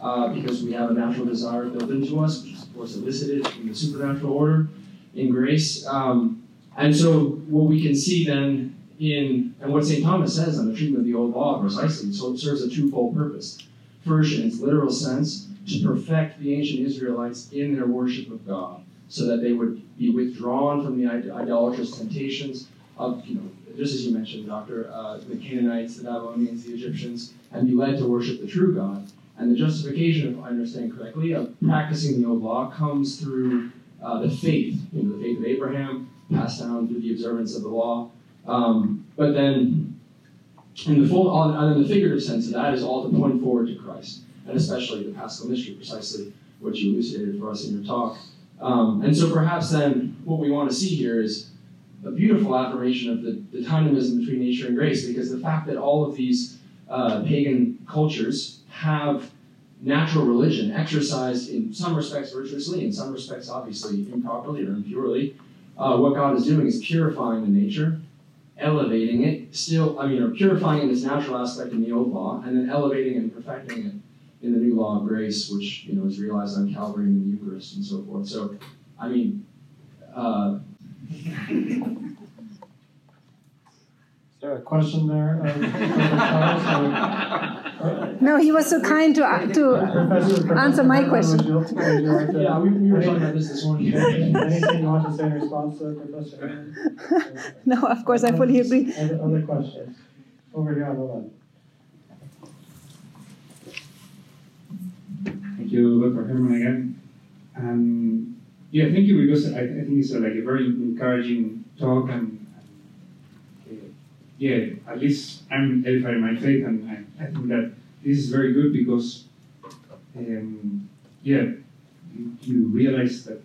uh, because we have a natural desire built into us, which is, of course, elicited in the supernatural order in grace. Um, and so, what we can see then in, and what St. Thomas says on the treatment of the old law precisely, so it serves a twofold purpose. First, in its literal sense, to perfect the ancient Israelites in their worship of God, so that they would be withdrawn from the idolatrous temptations of, you know, just as you mentioned, Doctor, uh, the Canaanites, the Babylonians, the Egyptians, and be led to worship the true God. And the justification, if I understand correctly, of practicing the old law comes through uh, the faith, you know, the faith of Abraham, passed down through the observance of the law. Um, but then, in the full, and in the figurative sense of that, is all to point forward to Christ, and especially the Paschal mystery, precisely what you elucidated for us in your talk. Um, and so, perhaps then, what we want to see here is a beautiful affirmation of the, the dynamism between nature and grace because the fact that all of these uh, pagan cultures have natural religion exercised in some respects virtuously, in some respects obviously improperly or impurely. Uh, what God is doing is purifying the nature, elevating it, still, I mean, or purifying in its natural aspect in the old law, and then elevating and perfecting it in the new law of grace, which you know is realized on Calvary and the Eucharist and so forth. So, I mean, uh, is there a question there? Uh, no, he was so kind to uh, to answer my question. yeah, we, we were talking about this this morning. Anything you want to say in response to Professor? no, of course, I fully agree. Other, other questions? Over here on the left. Thank you, Dr. Herman, again. Um, yeah, thank you because I, I think it's a, like a very encouraging talk and, and uh, yeah, at least I'm edified in my faith and I, I, think that this is very good because um, yeah, you, you, realize that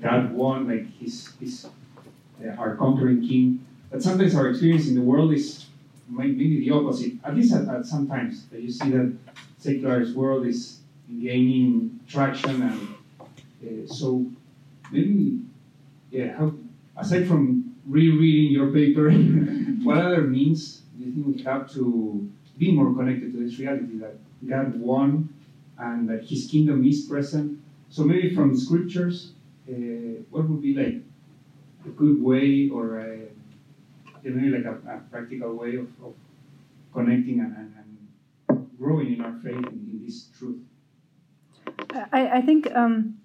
God won, like He's, he's uh, our conquering King. But sometimes our experience in the world is maybe the opposite. At least at, at sometimes that you see that secular world is gaining traction and uh, so maybe, yeah, how, aside from rereading your paper, what other means do you think we have to be more connected to this reality that God won and that His kingdom is present? So maybe from scriptures, uh, what would be like a good way or a, maybe like a, a practical way of, of connecting and, and, and, growing in our faith in, in this truth? I, I think um,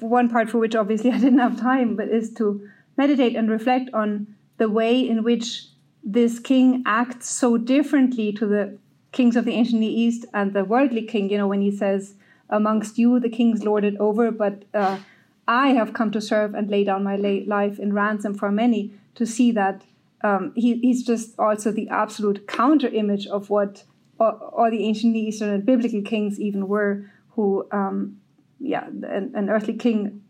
one part for which obviously I didn't have time, but is to meditate and reflect on the way in which this king acts so differently to the kings of the ancient Near East and the worldly king. You know, when he says, "Amongst you, the kings lord it over, but uh, I have come to serve and lay down my life in ransom for many." To see that um, he, he's just also the absolute counter image of what all, all, the ancient Near Eastern and biblical kings even were, who, um, yeah, an, an, earthly king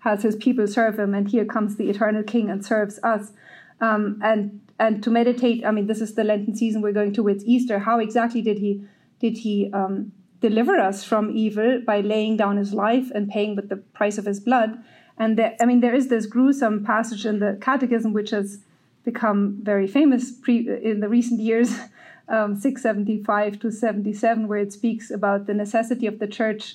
has his people serve him, and here comes the eternal king and serves us. Um, and and to meditate, I mean, this is the Lenten season we're going towards Easter. How exactly did he did he um, deliver us from evil by laying down his life and paying with the price of his blood? And there, I mean, there is this gruesome passage in the Catechism which has become very famous pre- in the recent years, um, 675 to 77, where it speaks about the necessity of the church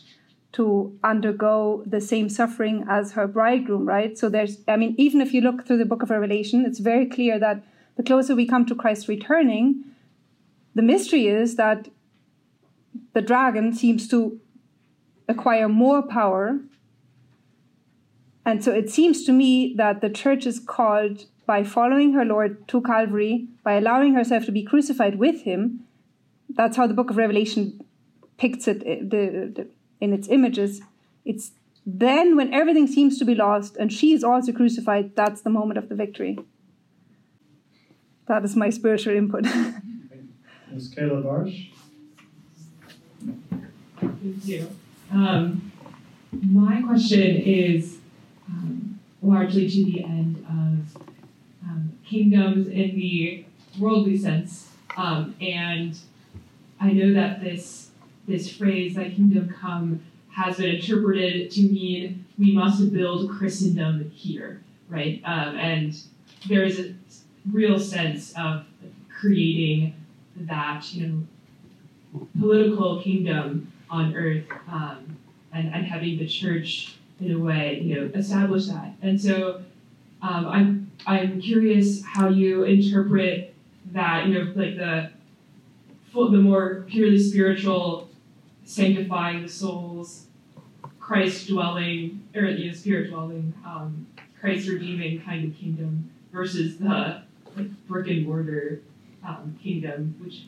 to undergo the same suffering as her bridegroom, right? So there's, I mean, even if you look through the book of Revelation, it's very clear that the closer we come to Christ returning, the mystery is that the dragon seems to acquire more power. And so it seems to me that the church is called by following her Lord to Calvary, by allowing herself to be crucified with him. That's how the book of Revelation picks it the, the, in its images. It's then when everything seems to be lost and she is also crucified, that's the moment of the victory. That is my spiritual input. Ms. Kayla Barsh. Thank you. Um, my question is um, largely to the end of um, kingdoms in the worldly sense, um, and I know that this this phrase "Thy kingdom come" has been interpreted to mean we must build Christendom here, right? Um, and there is a real sense of creating that you know political kingdom on earth um, and, and having the church in a way you know establish that and so um, I'm, I'm curious how you interpret that you know like the the more purely spiritual sanctifying the souls christ dwelling or you know, spirit dwelling um, christ redeeming kind of kingdom versus the like brick and mortar um, kingdom, which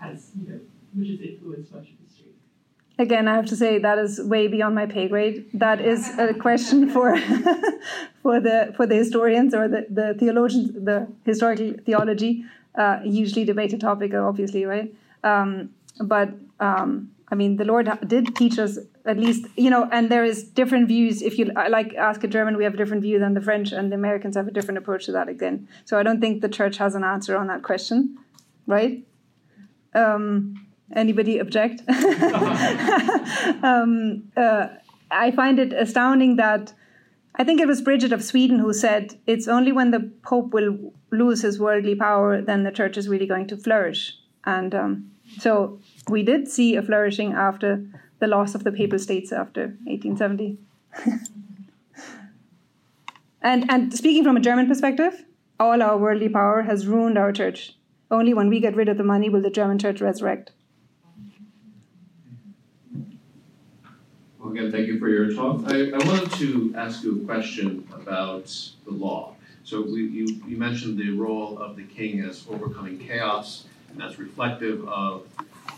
has you know which has influenced much of history. Again, I have to say that is way beyond my pay grade. That is a question for for the for the historians or the, the theologians, the historical theology. Uh, usually debated topic, obviously, right? Um, but um, I mean, the Lord did teach us at least, you know, and there is different views. If you like ask a German, we have a different view than the French, and the Americans have a different approach to that again. So I don't think the church has an answer on that question, right? Um, anybody object? um, uh, I find it astounding that I think it was Bridget of Sweden who said it's only when the Pope will lose his worldly power then the church is really going to flourish. And um, so we did see a flourishing after the loss of the papal states after 1870. and and speaking from a German perspective, all our worldly power has ruined our church. Only when we get rid of the money will the German church resurrect. Well, again, thank you for your talk. I, I wanted to ask you a question about the law. So we, you, you mentioned the role of the king as overcoming chaos, and that's reflective of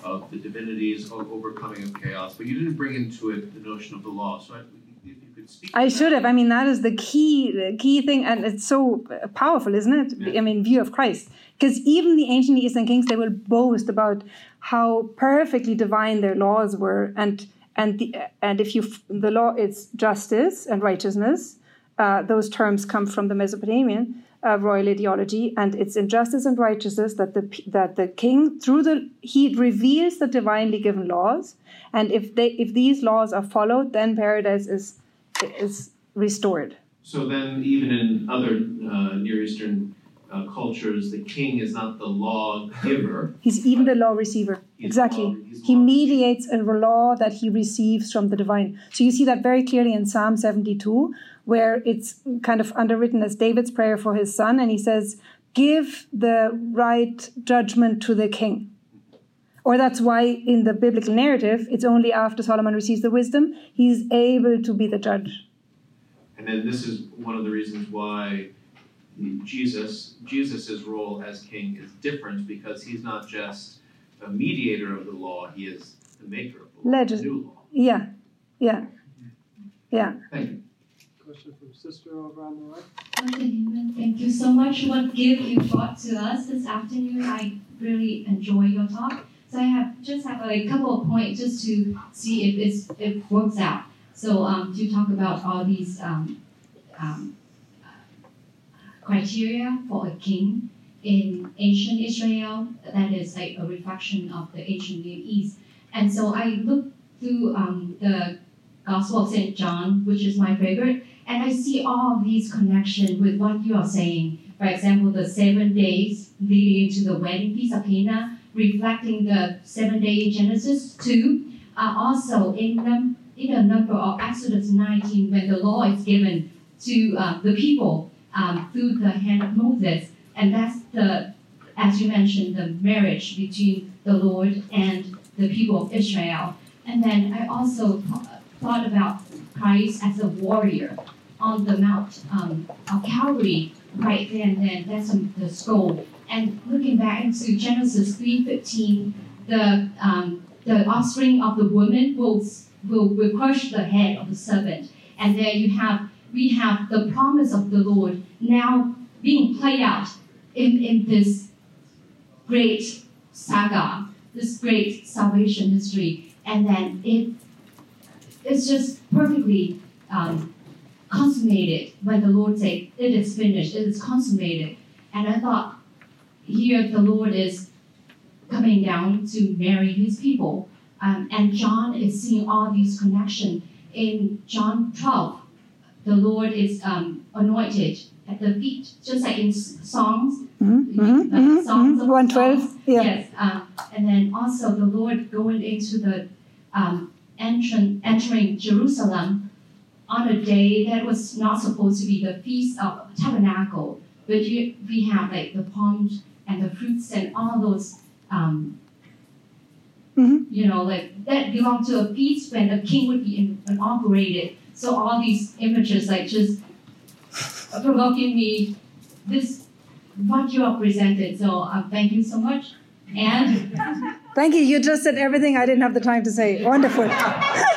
of the divinities of overcoming of chaos, but you didn't bring into it the notion of the law. So I, if you could speak. I should have. I mean, that is the key, the key thing, and it's so powerful, isn't it? Yeah. I mean, view of Christ, because even the ancient Eastern kings, they will boast about how perfectly divine their laws were, and and the and if you the law is justice and righteousness. Uh, those terms come from the Mesopotamian uh, royal ideology, and it's in justice and righteousness that the that the king through the he reveals the divinely given laws, and if they if these laws are followed, then paradise is is restored. So then, even in other uh, Near Eastern uh, cultures, the king is not the law giver. He's even the law receiver. Exactly. Law, he mediates a law that he receives from the divine. So you see that very clearly in Psalm 72, where it's kind of underwritten as David's prayer for his son. And he says, Give the right judgment to the king. Or that's why in the biblical narrative, it's only after Solomon receives the wisdom, he's able to be the judge. And then this is one of the reasons why Jesus, Jesus's role as king is different because he's not just a mediator of the law, he is the maker of the law, Legis- the new law. Yeah, yeah, yeah. Thank you. Sister over on the right. Thank you so much. What gift you brought to us this afternoon. I really enjoy your talk. So I have just have a couple of points just to see if it's, it works out. So um, to talk about all these um, um, criteria for a king in ancient Israel, that is like a reflection of the ancient Near East. And so I looked through um, the Gospel of St. John, which is my favorite, and I see all of these connections with what you are saying. For example, the seven days leading into the wedding feast of Cana, reflecting the seven day in Genesis 2, are also in, num- in the number of Exodus 19 when the law is given to uh, the people um, through the hand of Moses. And that's the, as you mentioned, the marriage between the Lord and the people of Israel. And then I also th- thought about Christ as a warrior on the Mount um, of Calvary right there and then. That's the scroll. And looking back into Genesis 3.15, the, um, the offspring of the woman will, will, will crush the head of the serpent. And there you have, we have the promise of the Lord now being played out in, in this great saga, this great salvation history. And then it it's just perfectly um, consummated when the Lord said, It is finished, it is consummated. And I thought, here the Lord is coming down to marry his people. Um, and John is seeing all these connections. In John 12, the Lord is um, anointed at the feet, just like in Psalms. Mm-hmm, mm-hmm, Songs mm-hmm. 112, Songs. yeah. Yes, um, and then also the Lord going into the um, entering, entering Jerusalem on a day that was not supposed to be the feast of tabernacle, but you, we have like the palms and the fruits and all those, um, Mhm. you know, like that belong to a feast when a king would be inaugurated. So all these images like just provoking me, this what you have presented. So uh, thank you so much. And Thank you. You just said everything I didn't have the time to say. Wonderful.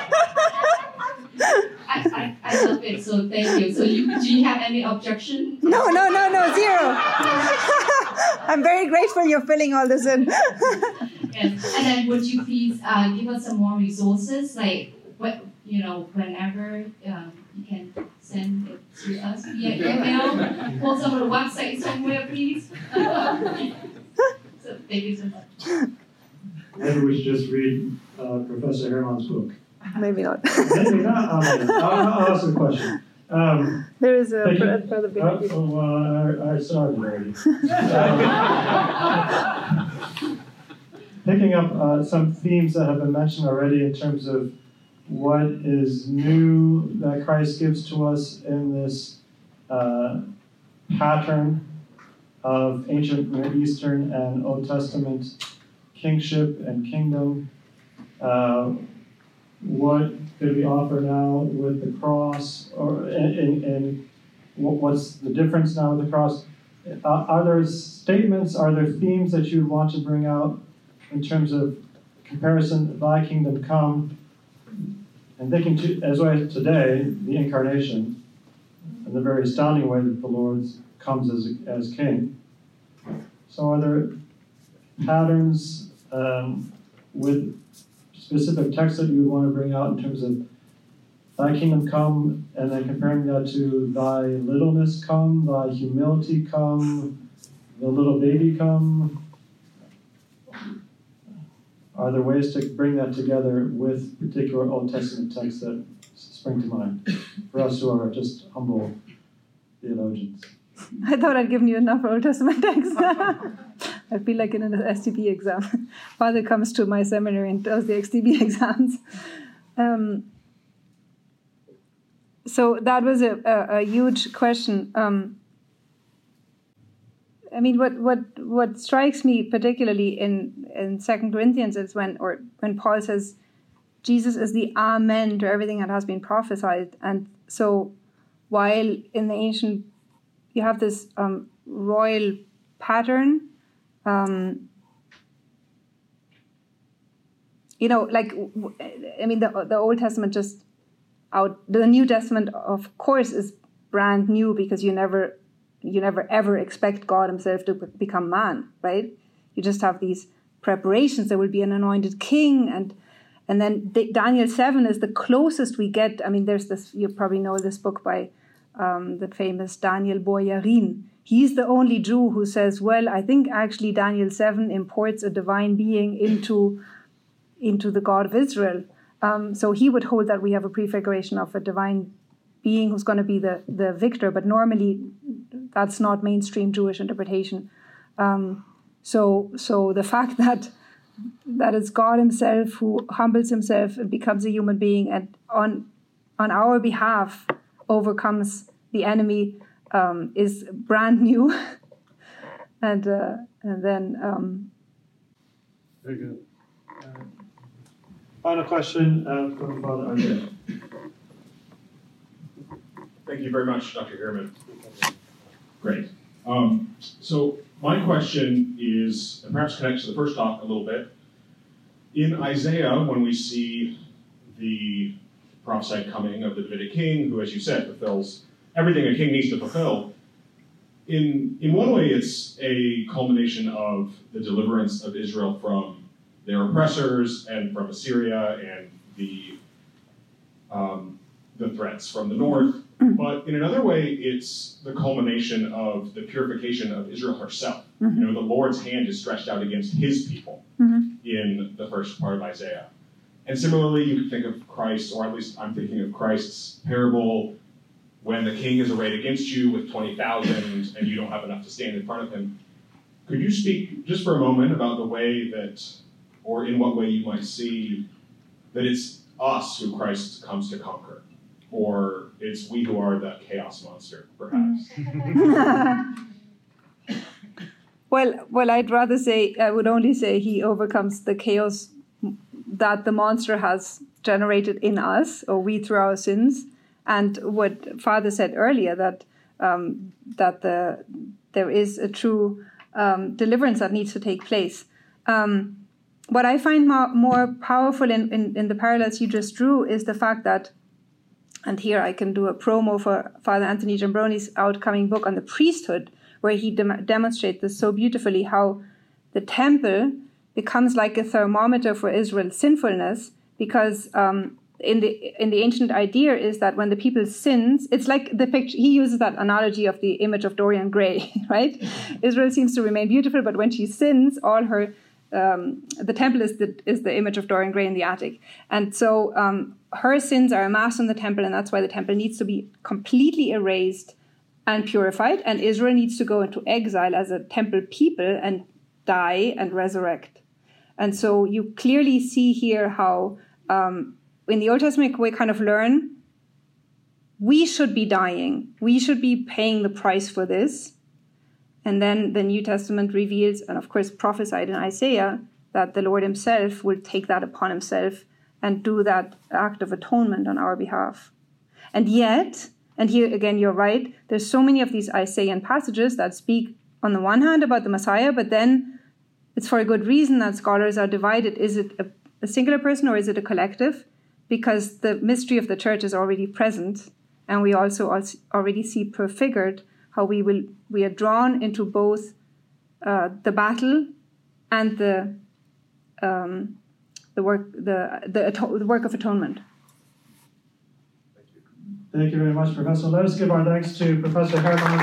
I, love it, so thank you. So you, do you have any objection? No, no, no, no, zero. I'm very grateful you're filling all this in. Yes. And then would you please uh, give us some more resources, like what you know, whenever um, you can send it to us via email, post on the website somewhere, please. so thank you so much. Maybe we should just read uh, Professor Herman's book. Maybe not. Maybe not. Um, I'll, ask a question. Um, There is a Thank you. bro- brother uh, behind you. oh, well, I, I saw it already. Um, picking up uh, some themes that have been mentioned already in terms of what is new that Christ gives to us in this uh, pattern of ancient Near Eastern and Old Testament kingship and kingdom. Uh, what could we offer now with the cross, or and, and, and what's the difference now with the cross? Uh, are there statements, are there themes that you want to bring out in terms of comparison, Thy kingdom come, and thinking to, as well today, the incarnation, and the very astounding way that the Lord comes as, as King. So, are there patterns um, with specific texts that you would want to bring out in terms of Thy kingdom come, and then comparing that to Thy littleness come, Thy humility come, the little baby come? Are there ways to bring that together with particular Old Testament texts that spring to mind for us who are just humble theologians? I thought I'd given you enough Old Testament text. I feel like in an STB exam. Father comes to my seminary and does the XTB exams. Um, so that was a, a, a huge question. Um, I mean, what, what, what strikes me particularly in, in Second Corinthians is when, or when Paul says, Jesus is the Amen to everything that has been prophesied. And so, while in the ancient you have this um, royal pattern. Um, you know, like I mean, the the Old Testament just out. The New Testament, of course, is brand new because you never you never ever expect God Himself to become man, right? You just have these preparations. There will be an anointed king, and and then Daniel seven is the closest we get. I mean, there's this. You probably know this book by um, the famous Daniel Boyarin. He's the only Jew who says, "Well, I think actually Daniel seven imports a divine being into into the God of Israel." Um, so he would hold that we have a prefiguration of a divine being who's going to be the the victor, but normally that's not mainstream Jewish interpretation. Um, so so the fact that that it's God Himself who humbles Himself and becomes a human being and on on our behalf overcomes the enemy um, is brand new. and uh, and then um, very good. Uh, final question uh, from Father Andre. Thank you very much, Dr. Ehrman. Great. Um, so my question is, and perhaps connects to the first talk a little bit. In Isaiah, when we see the prophesied coming of the Davidic king, who, as you said, fulfills everything a king needs to fulfill, in, in one way, it's a culmination of the deliverance of Israel from their oppressors and from Assyria and the, um, the threats from the north. But in another way, it's the culmination of the purification of Israel herself. Mm-hmm. You know, the Lord's hand is stretched out against his people mm-hmm. in the first part of Isaiah. And similarly, you could think of Christ, or at least I'm thinking of Christ's parable when the king is arrayed against you with 20,000 and you don't have enough to stand in front of him. Could you speak just for a moment about the way that, or in what way you might see that it's us who Christ comes to conquer? Or it's we who are the chaos monster, perhaps? well, well, I'd rather say, I would only say he overcomes the chaos that the monster has generated in us, or we through our sins. And what Father said earlier that um, that the there is a true um, deliverance that needs to take place. Um, what I find more, more powerful in, in, in, the parallels you just drew is the fact that, and here I can do a promo for Father Anthony Giambrone's outcoming book on the priesthood, where he demonstrates this so beautifully how the temple becomes like a thermometer for Israel's sinfulness because um, in the in the ancient idea is that when the people sins, it's like the picture. He uses that analogy of the image of Dorian Gray, right? Israel seems to remain beautiful, but when she sins, all her um, the temple is the is the image of Dorian Gray in the attic, and so um, her sins are amassed in the temple, and that's why the temple needs to be completely erased and purified, and Israel needs to go into exile as a temple people and die and resurrect. And so you clearly see here how um, in the Old Testament we kind of learn we should be dying, we should be paying the price for this. And then the New Testament reveals, and of course prophesied in Isaiah, that the Lord Himself will take that upon Himself and do that act of atonement on our behalf. And yet, and here again, you're right, there's so many of these Isaiah passages that speak on the one hand about the Messiah, but then it's for a good reason that scholars are divided. Is it a, a singular person or is it a collective? Because the mystery of the church is already present, and we also already see prefigured how we will we are drawn into both uh, the battle and the um, the work the, the the work of atonement. Thank you. Thank you very much, Professor. Let us give our thanks to Professor Herman.